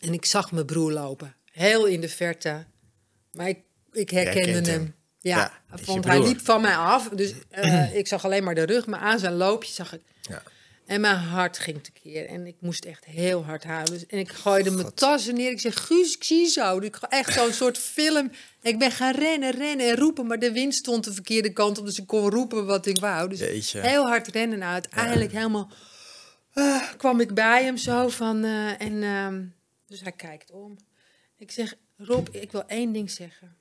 [SPEAKER 2] En ik zag mijn broer lopen. Heel in de verte. Maar ik, ik herkende hem.
[SPEAKER 3] hem.
[SPEAKER 2] Ja, want hij liep van mij af. Dus <clears throat> eh, ik zag alleen maar de rug. Maar aan zijn loopje zag ik
[SPEAKER 3] Ja.
[SPEAKER 2] en mijn hart ging tekeer. En ik moest echt heel hard huilen. En ik gooide mijn tassen neer. Ik zeg, Guus, ik zie zo. Dus Ik echt zo'n soort film. Ik ben gaan rennen, rennen en roepen. Maar de wind stond de verkeerde kant op. Dus ik kon roepen wat ik wou. Dus
[SPEAKER 3] Jeetje.
[SPEAKER 2] heel hard rennen. En uiteindelijk helemaal... ah, kwam ik bij hem zo van... eh, en, ehm, dus hij kijkt om. Ik zeg, Rob, ik wil één ding zeggen.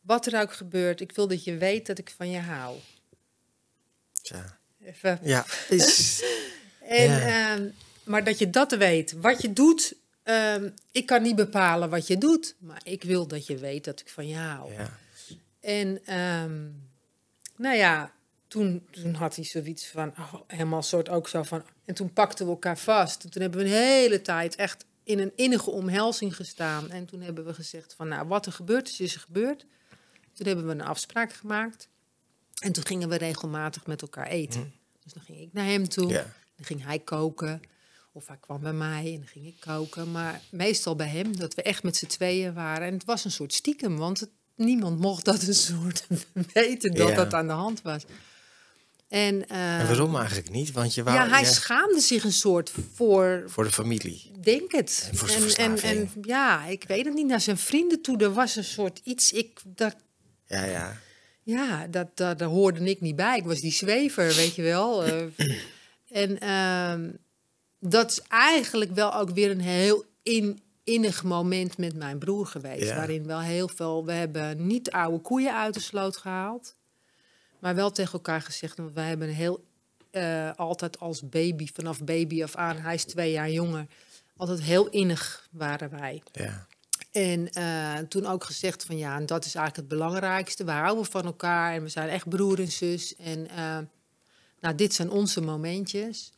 [SPEAKER 2] Wat er ook gebeurt, ik wil dat je weet dat ik van je hou.
[SPEAKER 3] Tja.
[SPEAKER 2] Even
[SPEAKER 3] Ja, is... <laughs>
[SPEAKER 2] en,
[SPEAKER 3] Ja.
[SPEAKER 2] ehm, maar dat je dat weet. Wat je doet, ehm, ik kan niet bepalen wat je doet. Maar ik wil dat je weet dat ik van je hou.
[SPEAKER 3] Ja.
[SPEAKER 2] En ehm, nou ja, toen, toen had hij zoiets van, oh, helemaal soort ook zo van... En toen pakten we elkaar vast. En toen hebben we een hele tijd echt in een innige omhelzing gestaan. En toen hebben we gezegd van, nou, wat er gebeurd is, is er gebeurd. Toen hebben we een afspraak gemaakt. En toen gingen we regelmatig met elkaar eten. Dus dan ging ik naar hem toe.
[SPEAKER 3] Ja.
[SPEAKER 2] Dan ging hij koken. Of hij kwam bij mij en dan ging ik koken. Maar meestal bij hem, dat we echt met z'n tweeën waren. En het was een soort stiekem, want het- niemand mocht dat een soort <laughs> weten dat
[SPEAKER 3] Ja.
[SPEAKER 2] dat aan de hand was. En, eh,
[SPEAKER 3] En waarom eigenlijk niet? Want je wou...
[SPEAKER 2] Ja, hij
[SPEAKER 3] ja,
[SPEAKER 2] schaamde zich een soort voor,
[SPEAKER 3] voor de familie.
[SPEAKER 2] denk het.
[SPEAKER 3] En voor
[SPEAKER 2] en, en, en ja, ik weet het niet, naar zijn vrienden toe, er was een soort iets, ik, dat,
[SPEAKER 3] Ja, ja.
[SPEAKER 2] ja, dat, dat, daar hoorde ik niet bij. Ik was die zwever, weet je wel. Eh, <clears throat> en ehm, dat is eigenlijk wel ook weer een heel in, innig moment met mijn broer geweest.
[SPEAKER 3] Ja.
[SPEAKER 2] Waarin wel heel veel... We hebben niet oude koeien uit de sloot gehaald. Maar wel tegen elkaar gezegd... Want wij hebben een heel... eh, altijd als baby, vanaf baby af aan... Hij is twee jaar jonger. Altijd heel innig waren wij.
[SPEAKER 3] ja.
[SPEAKER 2] En eh, toen ook gezegd van ja, en dat is eigenlijk het belangrijkste. We houden van elkaar en we zijn echt broer en zus. En eh, nou, dit zijn onze momentjes.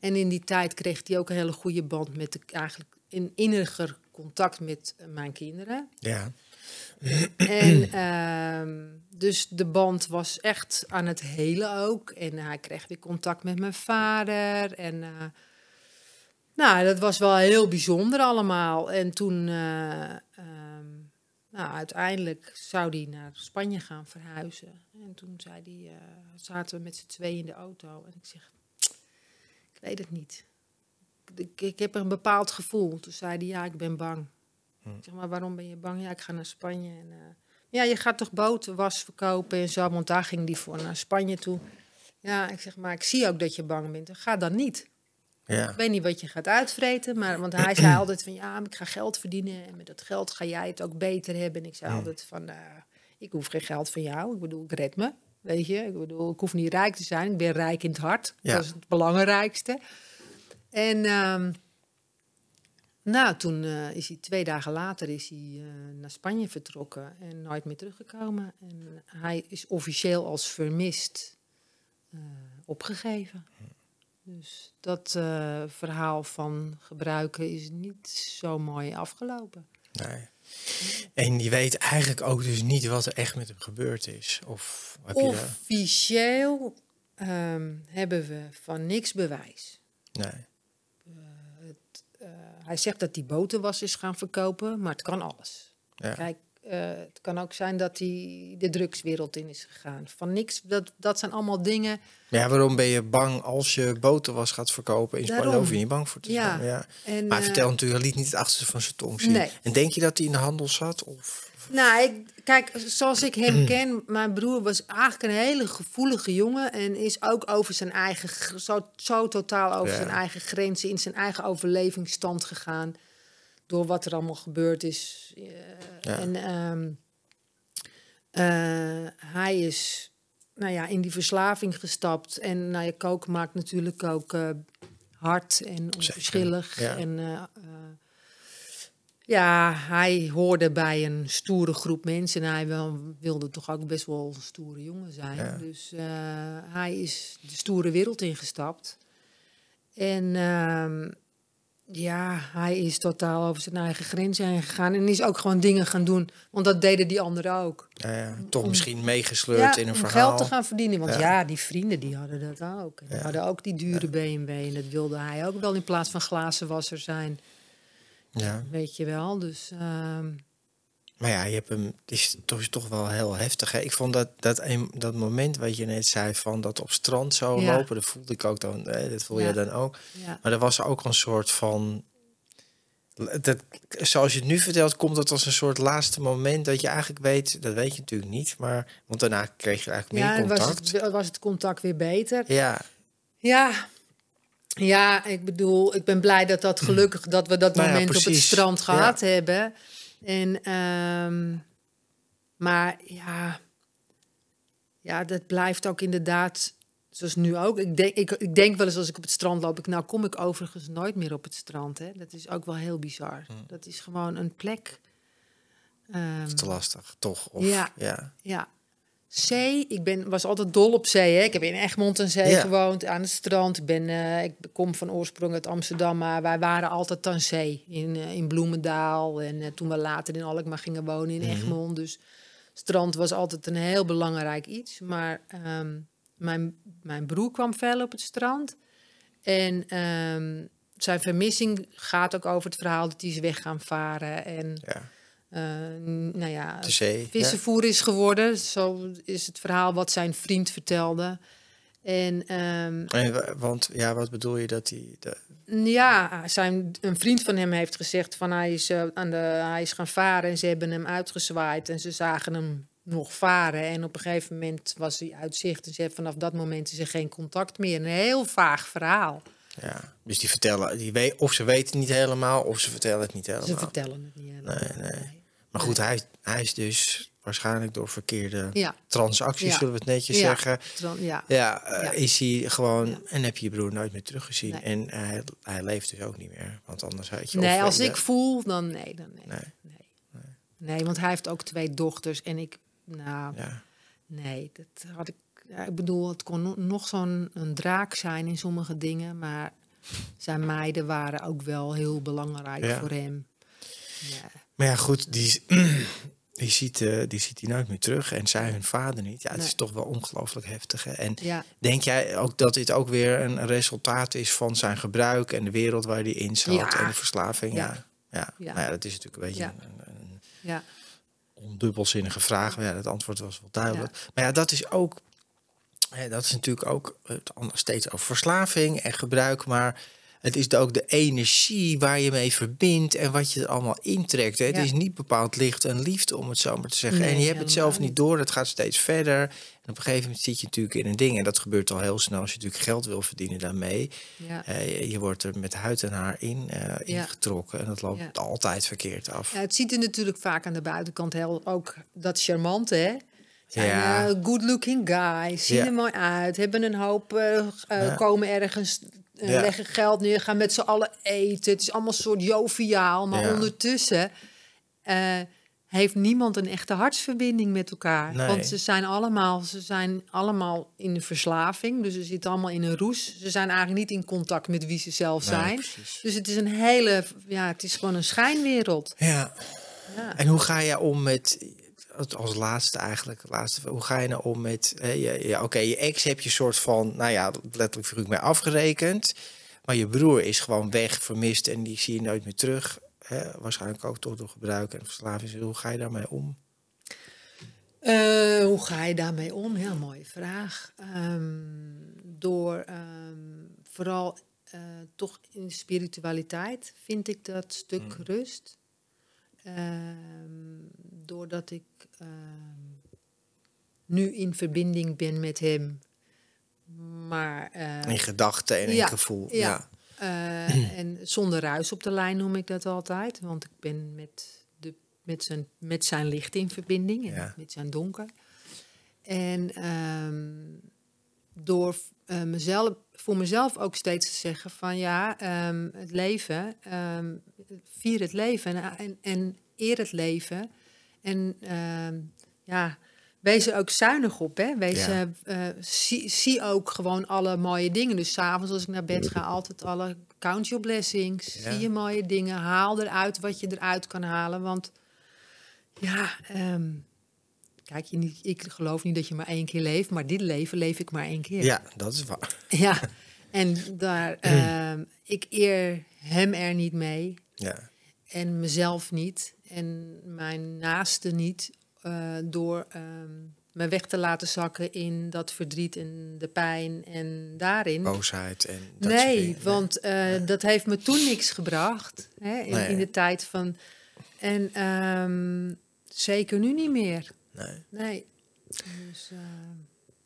[SPEAKER 2] En in die tijd kreeg hij ook een hele goede band met de, eigenlijk een inniger contact met eh, mijn kinderen.
[SPEAKER 3] Ja.
[SPEAKER 2] En ehm, dus de band was echt aan het hele ook. En hij kreeg weer contact met mijn vader. En eh, nou, dat was wel heel bijzonder allemaal. En toen, eh, ehm, nou, uiteindelijk zou hij naar Spanje gaan verhuizen. En toen zei hij, eh, zaten we met z'n tweeën in de auto. En ik zeg, ik weet het niet. Ik, ik heb een bepaald gevoel. Toen zei hij, ja, ik ben bang. Ik zeg maar, waarom ben je bang? Ja, ik ga naar Spanje. En, eh, ja, je gaat toch botenwas verkopen en zo, want daar ging die voor naar Spanje toe. Ja, ik zeg maar, ik zie ook dat je bang bent. Ga dan niet.
[SPEAKER 3] Ja.
[SPEAKER 2] Ik weet niet wat je gaat uitvreten, maar want hij zei <clears throat> altijd van ja, ik ga geld verdienen en met dat geld ga jij het ook beter hebben. En ik zei altijd van, eh, ik hoef geen geld van jou. Ik bedoel, ik red me, weet je. Ik bedoel, ik hoef niet rijk te zijn. Ik ben rijk in het hart.
[SPEAKER 3] Ja.
[SPEAKER 2] Dat is het belangrijkste. En ehm, nou, toen eh, is hij twee dagen later is hij, eh, naar Spanje vertrokken en nooit meer teruggekomen. En hij is officieel als vermist eh, opgegeven. Dus dat verhaal van gebruiken is niet zo mooi afgelopen.
[SPEAKER 3] Nee. En je weet eigenlijk ook dus niet wat er echt met hem gebeurd is. Of heb je daar...
[SPEAKER 2] Officieel ehm, hebben we van niks bewijs.
[SPEAKER 3] Nee.
[SPEAKER 2] hij zegt dat hij boterwas is gaan verkopen, maar het kan alles.
[SPEAKER 3] Ja.
[SPEAKER 2] Kijk, eh, het kan ook zijn dat hij de drugswereld in is gegaan. Van niks, dat, dat zijn allemaal dingen.
[SPEAKER 3] Ja, waarom ben je bang als je boterwas gaat verkopen in Spanje? Hoef je niet bang voor te zijn. Ja.
[SPEAKER 2] En,
[SPEAKER 3] Maar hij
[SPEAKER 2] eh,
[SPEAKER 3] vertelt natuurlijk, liet niet het achterste van zijn tong zien.
[SPEAKER 2] Nee.
[SPEAKER 3] En denk je dat hij in de handel zat? Of?
[SPEAKER 2] Nou, ik, kijk, zoals ik hem <clears throat> ken, mijn broer was eigenlijk een hele gevoelige jongen en is ook over zijn eigen, zo, zo totaal over
[SPEAKER 3] Ja.
[SPEAKER 2] zijn eigen grenzen, in zijn eigen overlevingsstand gegaan door wat er allemaal gebeurd is.
[SPEAKER 3] Ja.
[SPEAKER 2] En ehm, eh, hij is, nou ja, in die verslaving gestapt en nou ja, koken maakt natuurlijk ook eh, hard en onverschillig
[SPEAKER 3] ja.
[SPEAKER 2] en eh, ja, hij hoorde bij een stoere groep mensen. En hij wel, wilde toch ook best wel een stoere jongen zijn.
[SPEAKER 3] Ja.
[SPEAKER 2] Dus hij is de stoere wereld ingestapt. En ehm, ja, hij is totaal over zijn eigen grenzen heen gegaan. En is ook gewoon dingen gaan doen. Want dat deden die anderen ook.
[SPEAKER 3] Ja, ja, toch misschien meegesleurd
[SPEAKER 2] Ja,
[SPEAKER 3] in een
[SPEAKER 2] om
[SPEAKER 3] verhaal.
[SPEAKER 2] geld te gaan verdienen. Want
[SPEAKER 3] Ja.
[SPEAKER 2] die vrienden die hadden dat ook. En die hadden ook die dure BMW. En dat wilde hij ook wel in plaats van glazenwasser zijn.
[SPEAKER 3] Ja.
[SPEAKER 2] Weet je wel. Dus ehm,
[SPEAKER 3] Maar ja, je hebt hem, het is toch, is toch wel heel heftig. Hè? Ik vond dat, dat, een, dat moment wat je net zei van dat op strand zo
[SPEAKER 2] Ja.
[SPEAKER 3] lopen, dat voelde ik ook dan, hè, dat voel je
[SPEAKER 2] Ja.
[SPEAKER 3] dan ook.
[SPEAKER 2] ja.
[SPEAKER 3] Maar er was ook een soort van. Dat, zoals je het nu vertelt, komt dat als een soort laatste moment dat je eigenlijk weet, dat weet je natuurlijk niet, maar want daarna kreeg je eigenlijk
[SPEAKER 2] Ja,
[SPEAKER 3] meer
[SPEAKER 2] was
[SPEAKER 3] contact.
[SPEAKER 2] het, was het contact weer beter.
[SPEAKER 3] Ja,
[SPEAKER 2] Ja. Ja, ik bedoel, ik ben blij dat dat gelukkig dat we dat
[SPEAKER 3] Nou ja,
[SPEAKER 2] moment op het strand
[SPEAKER 3] Ja.
[SPEAKER 2] gehad hebben. En, ehm, maar ja, ja, dat blijft ook inderdaad, zoals nu ook. Ik denk, ik, ik denk wel eens als ik op het strand loop, ik, nou kom ik overigens nooit meer op het strand. Hè. Dat is ook wel heel bizar.
[SPEAKER 3] Hm.
[SPEAKER 2] Dat is gewoon een plek. ehm,
[SPEAKER 3] te lastig, toch? Of,
[SPEAKER 2] Ja.
[SPEAKER 3] ja.
[SPEAKER 2] ja. Zee, ik ben, was altijd dol op zee. Hè. Ik heb in Egmond aan zee
[SPEAKER 3] Ja.
[SPEAKER 2] gewoond, aan het strand. Ik, ben, eh, ik kom van oorsprong uit Amsterdam, maar wij waren altijd aan zee. In, eh, in Bloemendaal en eh, toen we later in Alkmaar gingen wonen in
[SPEAKER 3] Mhm.
[SPEAKER 2] Egmond. Dus strand was altijd een heel belangrijk iets. Maar ehm, mijn, mijn broer kwam veel op het strand. En ehm, zijn vermissing gaat ook over het verhaal dat hij is weg gaan varen. En
[SPEAKER 3] ja.
[SPEAKER 2] Eh, nou ja, vissenvoer is geworden. Zo is het verhaal wat zijn vriend vertelde. En ehm,
[SPEAKER 3] En want ja, wat bedoel je dat hij. De,
[SPEAKER 2] ja, zijn, een vriend van hem heeft gezegd van hij is, eh, aan de, hij is gaan varen en ze hebben hem uitgezwaaid en ze zagen hem nog varen. En op een gegeven moment was hij uit zicht en ze vanaf dat moment is er geen contact meer. Een heel vaag verhaal.
[SPEAKER 3] ja. Dus die vertellen, die weet, of ze weten het niet helemaal, of ze vertellen het niet helemaal.
[SPEAKER 2] Ze vertellen het niet helemaal.
[SPEAKER 3] Nee, nee. Maar goed, hij, hij is dus waarschijnlijk door verkeerde
[SPEAKER 2] Ja,
[SPEAKER 3] transacties,
[SPEAKER 2] Ja.
[SPEAKER 3] zullen we het netjes
[SPEAKER 2] Ja.
[SPEAKER 3] zeggen.
[SPEAKER 2] ja.
[SPEAKER 3] Ja, eh,
[SPEAKER 2] Ja.
[SPEAKER 3] is hij gewoon. En heb je je broer nooit meer teruggezien.
[SPEAKER 2] Nee.
[SPEAKER 3] En hij, hij leeft dus ook niet meer. Want anders had je.
[SPEAKER 2] Nee, als ik voel, dan nee. Dan nee.
[SPEAKER 3] Nee.
[SPEAKER 2] Nee. nee. want hij heeft ook twee dochters en ik, nou,
[SPEAKER 3] Ja,
[SPEAKER 2] Nee, dat had ik. Ik bedoel, het kon no- nog zo'n een draak zijn in sommige dingen, maar zijn meiden waren ook wel heel belangrijk voor hem. Ja.
[SPEAKER 3] Maar ja, goed, die, <clears throat> die, ziet, eh, die ziet hij nooit meer terug. En zij hun vader niet. Ja, het is toch wel ongelooflijk heftig. Hè? En
[SPEAKER 2] Ja,
[SPEAKER 3] denk jij ook dat dit ook weer een resultaat is van zijn gebruik en de wereld waar hij in zat
[SPEAKER 2] Ja.
[SPEAKER 3] en de verslaving? Ja.
[SPEAKER 2] Ja.
[SPEAKER 3] Ja. Nou ja, dat is natuurlijk een beetje een, een
[SPEAKER 2] ja,
[SPEAKER 3] ondubbelzinnige vraag. Maar ja, het antwoord was wel duidelijk. Maar ja, dat is ook. Hè, dat is natuurlijk ook het steeds over verslaving en gebruik. Maar het is ook de energie waar je mee verbindt en wat je er allemaal intrekt. Hè. Het is niet bepaald licht en liefde, om het zo maar te zeggen.
[SPEAKER 2] Nee,
[SPEAKER 3] en je hebt het zelf niet door. Het gaat steeds verder. En op een gegeven moment zit je natuurlijk in een ding. En dat gebeurt al heel snel als je natuurlijk geld wil verdienen daarmee.
[SPEAKER 2] ja.
[SPEAKER 3] Eh, je, wordt er met huid en haar in eh, ingetrokken. En dat loopt altijd verkeerd af.
[SPEAKER 2] Ja, het ziet er natuurlijk vaak aan de buitenkant heel ook dat charmante, hè? Zijn
[SPEAKER 3] Ja.
[SPEAKER 2] eh, good-looking guys, zien
[SPEAKER 3] Ja.
[SPEAKER 2] er mooi uit, hebben een hoop,
[SPEAKER 3] Ja.
[SPEAKER 2] komen ergens, eh,
[SPEAKER 3] Ja.
[SPEAKER 2] leggen geld neer, gaan met z'n allen eten. Het is allemaal soort joviaal, maar
[SPEAKER 3] Ja.
[SPEAKER 2] ondertussen eh, heeft niemand een echte hartsverbinding met elkaar.
[SPEAKER 3] Nee.
[SPEAKER 2] Want ze zijn, allemaal, ze zijn allemaal in de verslaving, dus ze zitten allemaal in een roes. Ze zijn eigenlijk niet in contact met wie ze zelf
[SPEAKER 3] Nee,
[SPEAKER 2] zijn.
[SPEAKER 3] precies.
[SPEAKER 2] Dus het is een hele, ja, het is gewoon een schijnwereld.
[SPEAKER 3] Ja.
[SPEAKER 2] Ja.
[SPEAKER 3] En hoe ga je om met, als laatste eigenlijk, laatste, hoe ga je nou om met, hè, je, ja, oké, je ex heb je soort van, nou ja, letterlijk figuurlijk mee afgerekend. Maar je broer is gewoon weg, vermist en die zie je nooit meer terug. Hè? Waarschijnlijk ook toch door gebruik en verslaving. Hoe ga je daarmee om?
[SPEAKER 2] Uh, hoe ga je daarmee om? Heel mooie vraag. Um, door um, vooral uh, toch in spiritualiteit vind ik dat stuk mm. rust. Um, doordat ik nu in verbinding ben met hem. Maar, uh,
[SPEAKER 3] in gedachten en in gevoel. Ja.
[SPEAKER 2] ja. Uh, en zonder ruis op de lijn noem ik dat altijd. Want ik ben met, de, met, zijn, met zijn licht in verbinding en ja. met zijn donker. En um, door uh, mezelf, voor mezelf ook steeds te zeggen van ja, um, het leven, um, vier het leven en, en, en eer het leven. En ja, wees er ook zuinig op. Hè? Wees, ja. uh, zie, zie, ook gewoon alle mooie dingen. Dus s'avonds als ik naar bed ga, altijd alle count your blessings. Zie je mooie dingen. Haal eruit wat je eruit kan halen. Want ja, um, kijk, je niet, ik geloof niet dat je maar één keer leeft. Maar dit leven leef ik maar één keer.
[SPEAKER 3] Ja, dat is waar. <laughs>
[SPEAKER 2] Ja, <laughs> en daar, um, <clears throat> ik eer hem er niet mee.
[SPEAKER 3] Ja.
[SPEAKER 2] En mezelf niet. En mijn naaste niet uh, door um, me weg te laten zakken in dat verdriet en de pijn en daarin.
[SPEAKER 3] Boosheid en dat
[SPEAKER 2] Nee, want uh, ja. dat heeft me toen niks gebracht. Hè, in, nee. in de tijd van. En um, zeker nu niet meer.
[SPEAKER 3] Nee.
[SPEAKER 2] Nee. Dus, uh,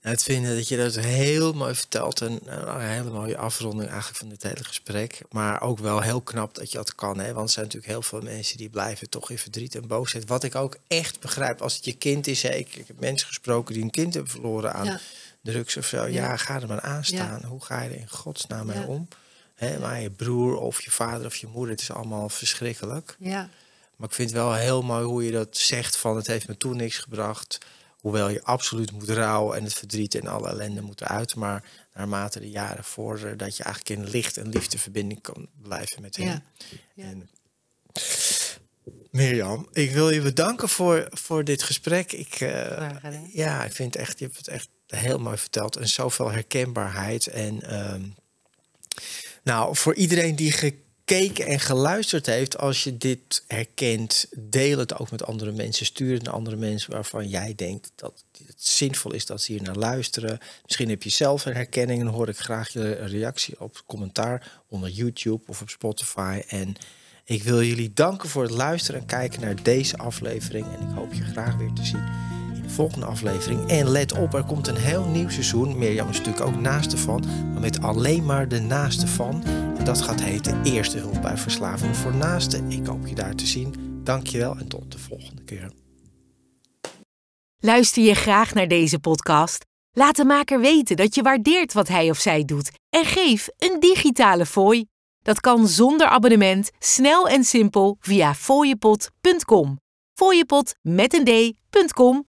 [SPEAKER 3] het vinden dat je dat heel mooi vertelt. En een hele mooie afronding eigenlijk van dit hele gesprek. Maar ook wel heel knap dat je dat kan. Hè? Want er zijn natuurlijk heel veel mensen die blijven toch in verdriet en boosheid. Wat ik ook echt begrijp als het je kind is. Hè? Ik, ik heb mensen gesproken die een kind hebben verloren aan ja. drugs of zo. Ja. ja, ga er maar aan staan. Ja. Hoe ga je er in godsnaam mee om? Hè? Maar je broer of je vader of je moeder, het is allemaal verschrikkelijk.
[SPEAKER 2] Ja.
[SPEAKER 3] Maar ik vind het wel heel mooi hoe je dat zegt van het heeft me toen niks gebracht. Hoewel je absoluut moet rouwen en het verdriet en alle ellende moet eruit. Maar naarmate de jaren vorderen, dat je eigenlijk in licht en liefdeverbinding kan blijven met hem.
[SPEAKER 2] Ja. Ja.
[SPEAKER 3] En, Mirjam, ik wil je bedanken voor, voor dit gesprek. Ik, uh, ja, ik vind echt, je hebt het echt heel mooi verteld. En zoveel herkenbaarheid. En uh, nou, voor iedereen die gekeken en geluisterd heeft, als je dit herkent, deel het ook met andere mensen. Stuur het naar andere mensen waarvan jij denkt dat het zinvol is dat ze hier naar luisteren. Misschien heb je zelf een herkenning en hoor ik graag je reactie op commentaar onder YouTube of op Spotify. En ik wil jullie danken voor het luisteren en kijken naar deze aflevering. En ik hoop je graag weer te zien volgende aflevering. En let op, er komt een heel nieuw seizoen. Mirjam is natuurlijk ook naaste van, maar met alleen maar de naaste van. En dat gaat heten Eerste Hulp bij Verslaving voor Naasten. Ik hoop je daar te zien. Dankjewel en tot de volgende keer.
[SPEAKER 1] Luister je graag naar deze podcast? Laat de maker weten dat je waardeert wat hij of zij doet en geef een digitale fooi. Dat kan zonder abonnement, snel en simpel via fooiepot.com. Fooiepot met een d.com